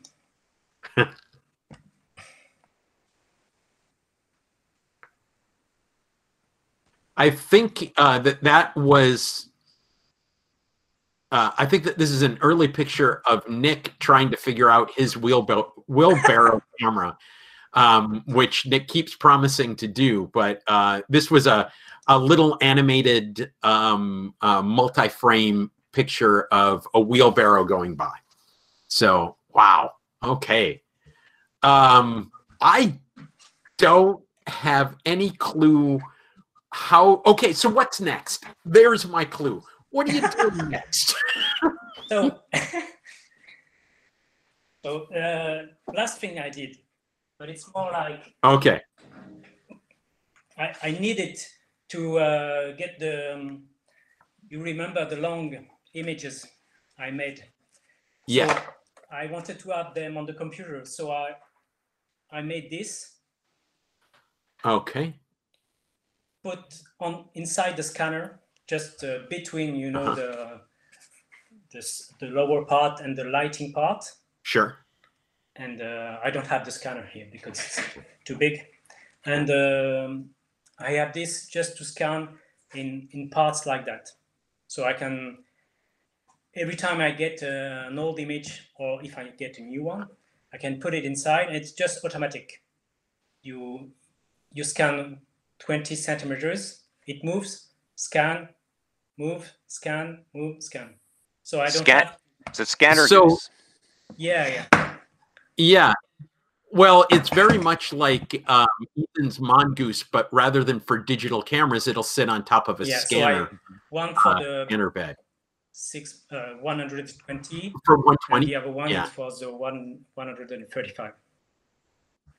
I think uh, that that was. Uh, I think that this is an early picture of Nick trying to figure out his wheelbarrow, wheelbarrow camera, um, which Nick keeps promising to do. But uh, this was a a little animated um, uh, multi-frame picture of a wheelbarrow going by. So wow, okay. Um, I don't have any clue how okay so what's next there's my clue what are you doing next So, so uh, last thing I did, but it's more like okay I, I needed to uh, get the. Um, you remember the long images I made? yeah So I wanted to have them on the computer, so I I made this. okay Put on inside the scanner, just uh, between you know Uh-huh. the this the lower part and the lighting part. sure and uh, I don't have the scanner here because it's too big. And um, I have this just to scan in in parts like that, so I can every time I get uh, an old image or if I get a new one, I can put it inside. It's just automatic. You you scan 20 centimeters, it moves, scan, move, scan, move, scan. So I don't Scan- have. It's a scanner So- goose. Yeah, yeah. yeah well it's very much like um, ethan's mongoose but rather than for digital cameras it'll sit on top of a Yeah, so I- scanner One for uh, the scanner bed six uh, 120 for 120 the other one Yeah. it was the one 135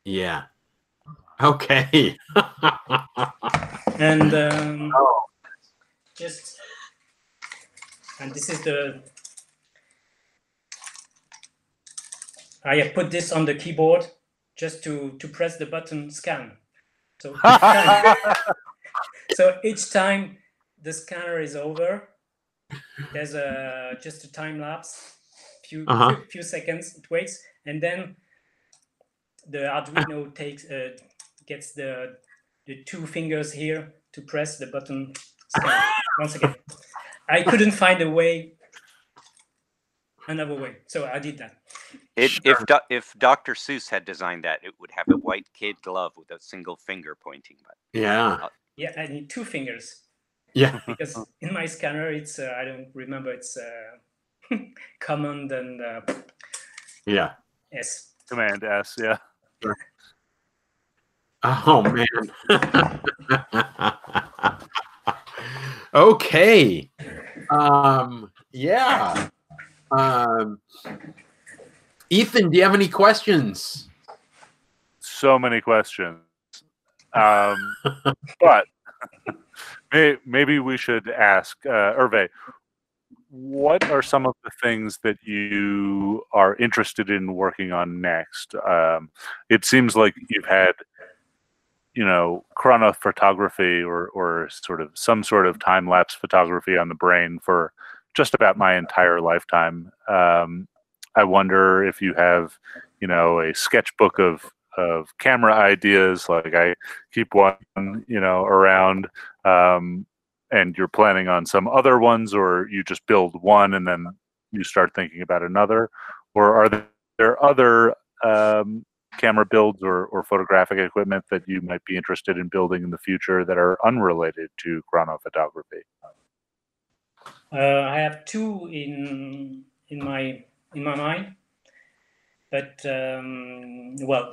yeah okay and um, Oh. Just and this is the I have put this on the keyboard just to to press the button scan. So each time, so each time the scanner is over there's a just a time lapse few Uh-huh. few, few seconds it waits and then the arduino takes uh, gets the the two fingers here to press the button scan once again i couldn't find a way another way so i did that It, Sure. If Do- if Dr. Seuss had designed that, it would have a white kid glove with a single finger pointing. But yeah yeah i need two fingers yeah because in my scanner it's uh, i don't remember it's uh, command and uh, yeah s Command S, yeah. Oh man. okay. Um yeah. Um Ethan, do you have any questions? So many questions. Um, but may, maybe we should ask uh, Hervé, what are some of the things that you are interested in working on next? Um, it seems like you've had, you know, chronophotography or, or sort of some sort of time lapse photography on the brain for just about my entire lifetime. Um, I wonder if you have, you know, a sketchbook of of camera ideas. Like I keep one, you know, around. Um, and you're planning on some other ones or you just build one and then you start thinking about another or are there other um, camera builds or, or photographic equipment that you might be interested in building in the future that are unrelated to chronophotography uh, i have two in in my in my mind but um, well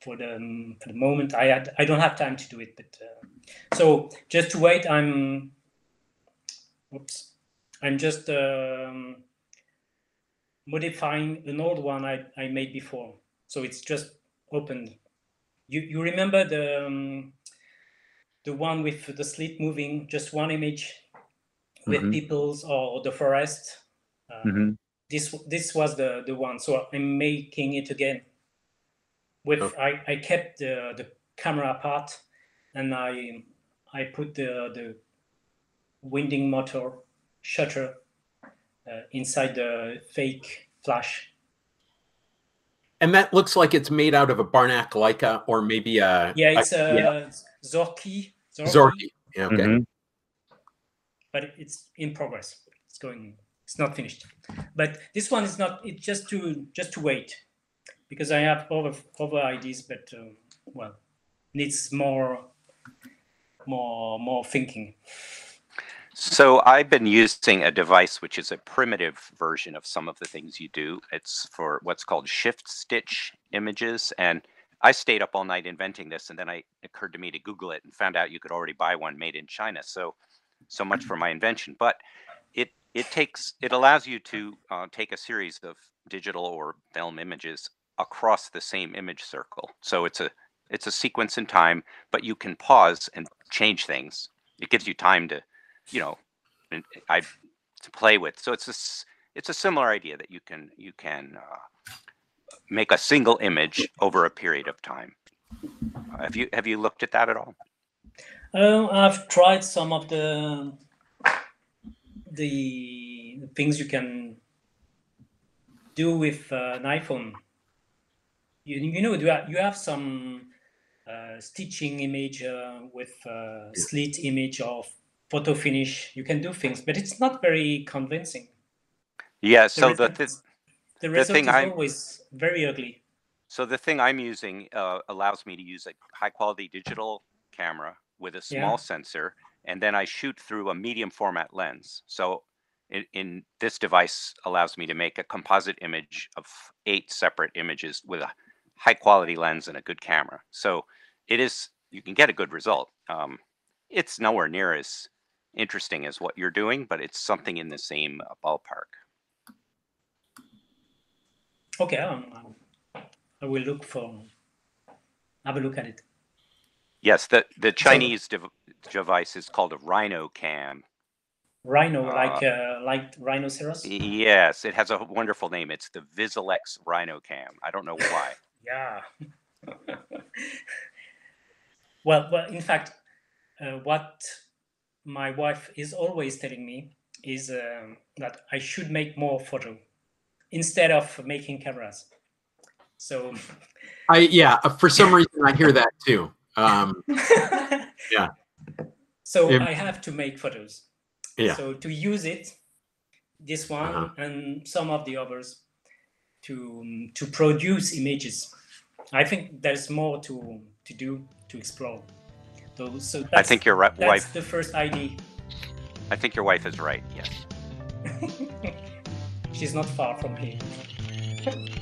for the for the moment i had i don't have time to do it but uh, so just to wait i'm oops i'm just um, modifying an old one I, I made before. So it's just opened. You you remember the um, the one with the slit moving just one image with Mhm. peoples or the forest? Uh, mm-hmm. this this was the the one. So i'm making it again with I, I kept the, the camera apart and I I put the the winding motor shutter inside the fake flash. And that looks like it's made out of a Barnack Leica or maybe a Yeah, it's a, a yeah, Zorky. Zorky, Zorky. Yeah, okay. Mhm. but it's in progress. It's going. It's not finished. But this one is not. It's just to just to wait, because I have other other ideas, but um, well, needs more more more thinking. So I've been using a device which is a primitive version of some of the things you do. It's for what's called shift stitch images. And I stayed up all night inventing this, and then I it occurred to me to Google it and found out you could already buy one made in China. So so much for my invention. But it it takes it allows you to uh, take a series of digital or film images across the same image circle. So it's a it's a sequence in time, but you can pause and change things. It gives you time to you know i to play with. So it's a it's a similar idea that you can you can uh, make a single image over a period of time. Have you have you looked at that at all? Uh, I've tried some of the the things you can do with uh, an iPhone. You, you know, you have, you have some uh, stitching image uh, with uh, slit image of photo finish. You can do things, but it's not very convincing. yeah The so the result, th- the result thing is I'm- always very ugly. so the thing i'm using uh, allows me to use a high quality digital camera with a Yeah. small sensor and then i shoot through a medium format lens so in, in this device allows me to make a composite image of eight separate images with a high quality lens and a good camera so it is you can get a good result um, it's nowhere near as interesting as what you're doing but it's something in the same uh, ballpark Okay, um, um, I will look for have a look at it. yes the the chinese dev- device is called a rhino cam Rhino, Uh, like uh, like rhinoceros. Yes, it has a wonderful name. It's the Vizelex Rhino Cam. I don't know why. Yeah. well, well, in fact, uh, what my wife is always telling me is um, that I should make more photo instead of making cameras. So, I yeah, uh, for some reason I hear that too. Um, Yeah. So If- I have to make photos. Yeah. So to use it, this one Uh-huh. and some of the others, to um, to produce images. I think there's more to to do to explore. So, so I think your ri- that's wife. the first ID. I think your wife is right. Yes. She's not far from here.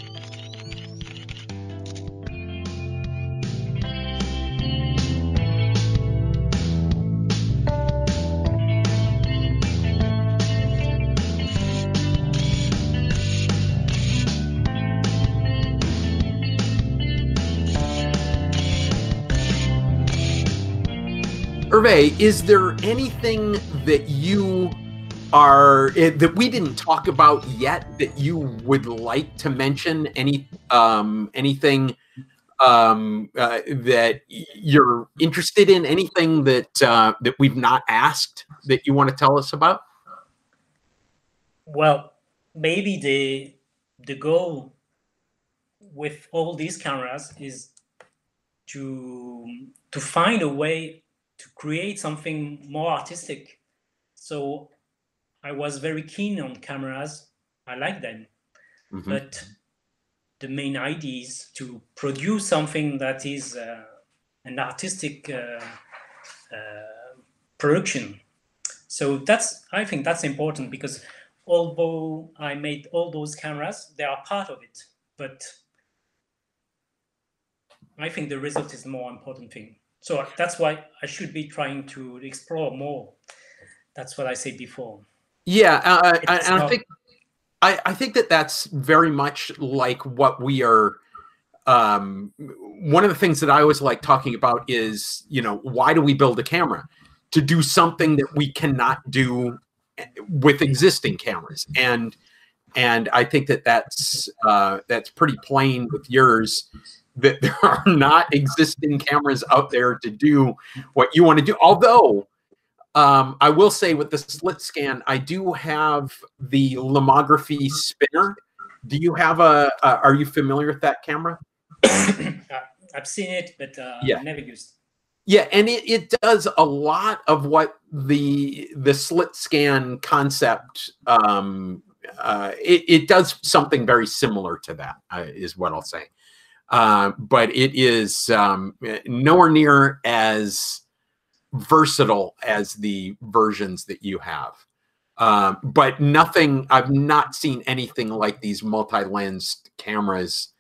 Is there anything that you are eh, that we didn't talk about yet that you would like to mention? Any um, anything um, uh, that you're interested in? Anything that uh, that we've not asked that you want to tell us about? Well, maybe the the goal with all these cameras is to to find a way to create something more artistic. So I was very keen on cameras. I like them, Mhm. but the main idea is to produce something that is uh, an artistic uh, uh, production. So that's I think that's important because although I made all those cameras, they are part of it. But I think the result is the more important thing. So that's why I should be trying to explore more. That's what I said before. Yeah, uh, and It's and I think I, I think that that's very much like what we are. Um, one of the things that I always like talking about is, you know, why do we build a camera? To do something that we cannot do with existing cameras, and and I think that that's uh, that's pretty plain with yours. That there are not existing cameras out there to do what you want to do. Although um, I will say with the slit scan, I do have the lomography spinner. Do you have a? a are you familiar with that camera? I've seen it, but uh, Yeah. never used. Yeah, and it, it does a lot of what the the slit scan concept um, uh, it, it does something very similar to that uh, is what I'll say. Uh, but it is um, nowhere near as versatile as the versions that you have. Um, but nothing, I've not seen anything like these multi-lensed cameras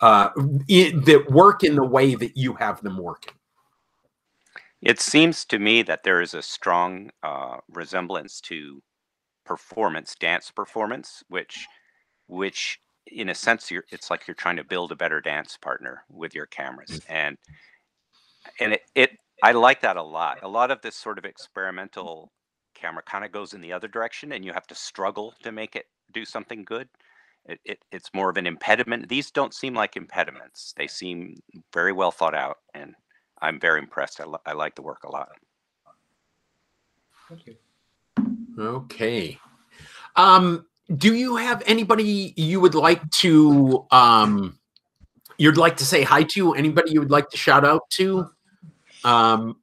uh, i- that work in the way that you have them working. It seems to me that there is a strong uh, resemblance to performance, dance performance, which, which in a sense, you're, it's like you're trying to build a better dance partner with your cameras, and and it, it I like that a lot. A lot of this sort of experimental camera kind of goes in the other direction, and you have to struggle to make it do something good. It, it, it's more of an impediment. These don't seem like impediments. They seem very well thought out, and I'm very impressed. I, li- I like the work a lot. Thank you. Okay. Um, do you have anybody you would like to um you'd like to say hi to? Anybody you would like to shout out to? Um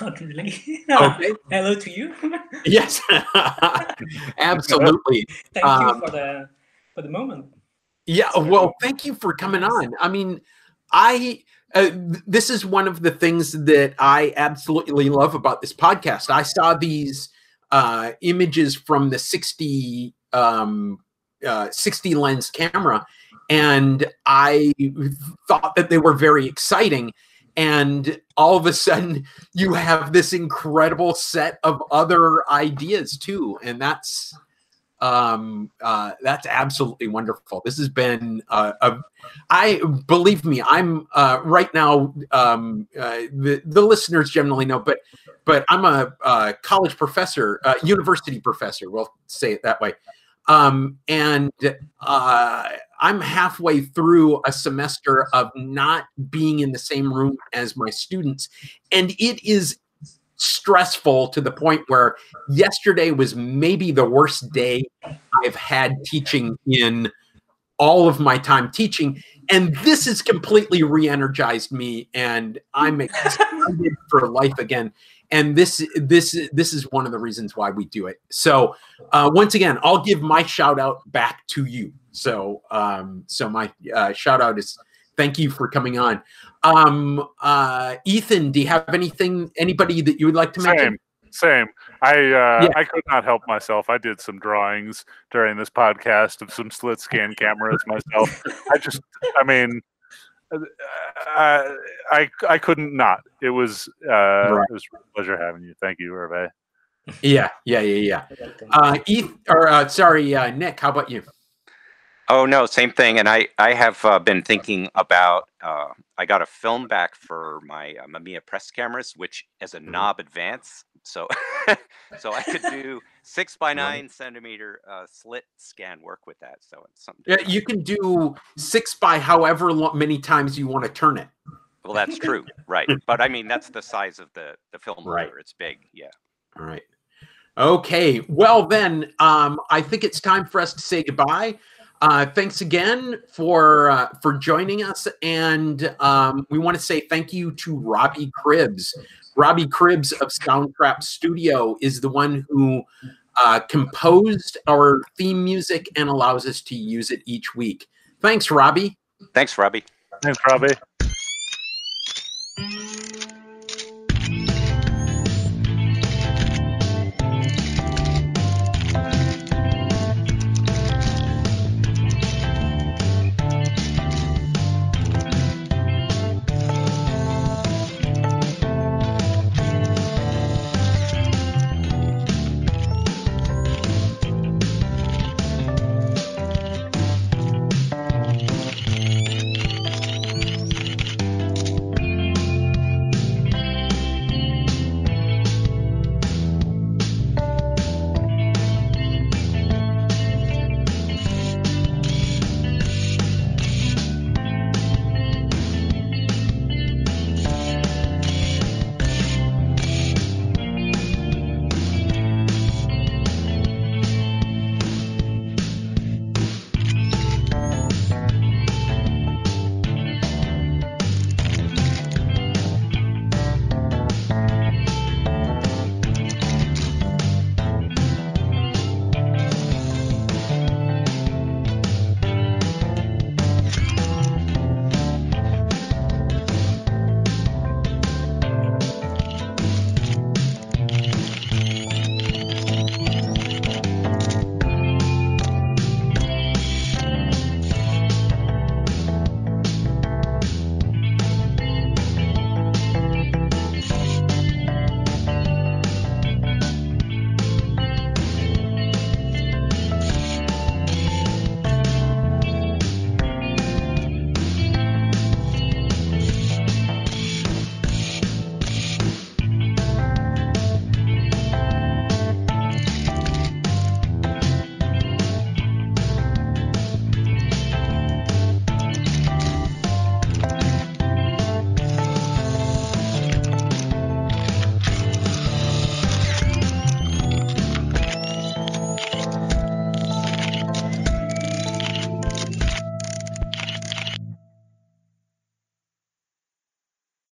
Not really. okay. Hello to you. Yes. Absolutely. Thank Um, you for the for the moment. Yeah, well, thank you for coming on. I mean, I uh, this is one of the things that I absolutely love about this podcast. I saw these uh, images from the 60 um, uh, 60 lens camera, and I thought that they were very exciting. And all of a sudden, you have this incredible set of other ideas too, and that's um uh that's absolutely wonderful. This has been uh, a i believe me i'm uh right now um uh, the the listeners generally know but but i'm a uh, college professor uh, university professor we'll say it that way um and uh i'm halfway through a semester of not being in the same room as my students and it is stressful to the point where yesterday was maybe the worst day I've had teaching in all of my time teaching. And this has completely re energized me, and I'm excited for life again. And this, this, this is one of the reasons why we do it. So, uh, once again, I'll give my shout out back to you. So, um, so my uh, shout out is thank you for coming on. Um, uh, Ethan, do you have anything, anybody that you would like to mention? Same, same. I uh, Yeah. I could not help myself. I did some drawings during this podcast of some slit scan cameras myself. I just, I mean, I I, I couldn't not. It was uh, Right. it was a pleasure having you. Thank you, Hervé. Yeah, yeah, yeah, yeah. Uh, Eth, or uh, sorry, uh, Nick. How about you? Oh no, same thing. And I I have uh, been thinking about. Uh, I got a film back for my uh, Mamiya press cameras, which is a knob advance. So so I could do six by nine centimeter uh, slit scan work with that. So it's something. Yeah, you can do six by however many times you want to turn it. Well, that's true, right? But I mean, that's the size of the the film Right. It's big. Yeah. All right. Okay. Well, then, um, I think it's time for us to say goodbye. Uh, thanks again for uh, for joining us, and um, we want to say thank you to Robbie Cribbs. Robbie Cribbs of Soundtrap Studio is the one who uh, composed our theme music and allows us to use it each week. Thanks, Robbie. Thanks, Robbie. Thanks, Robbie.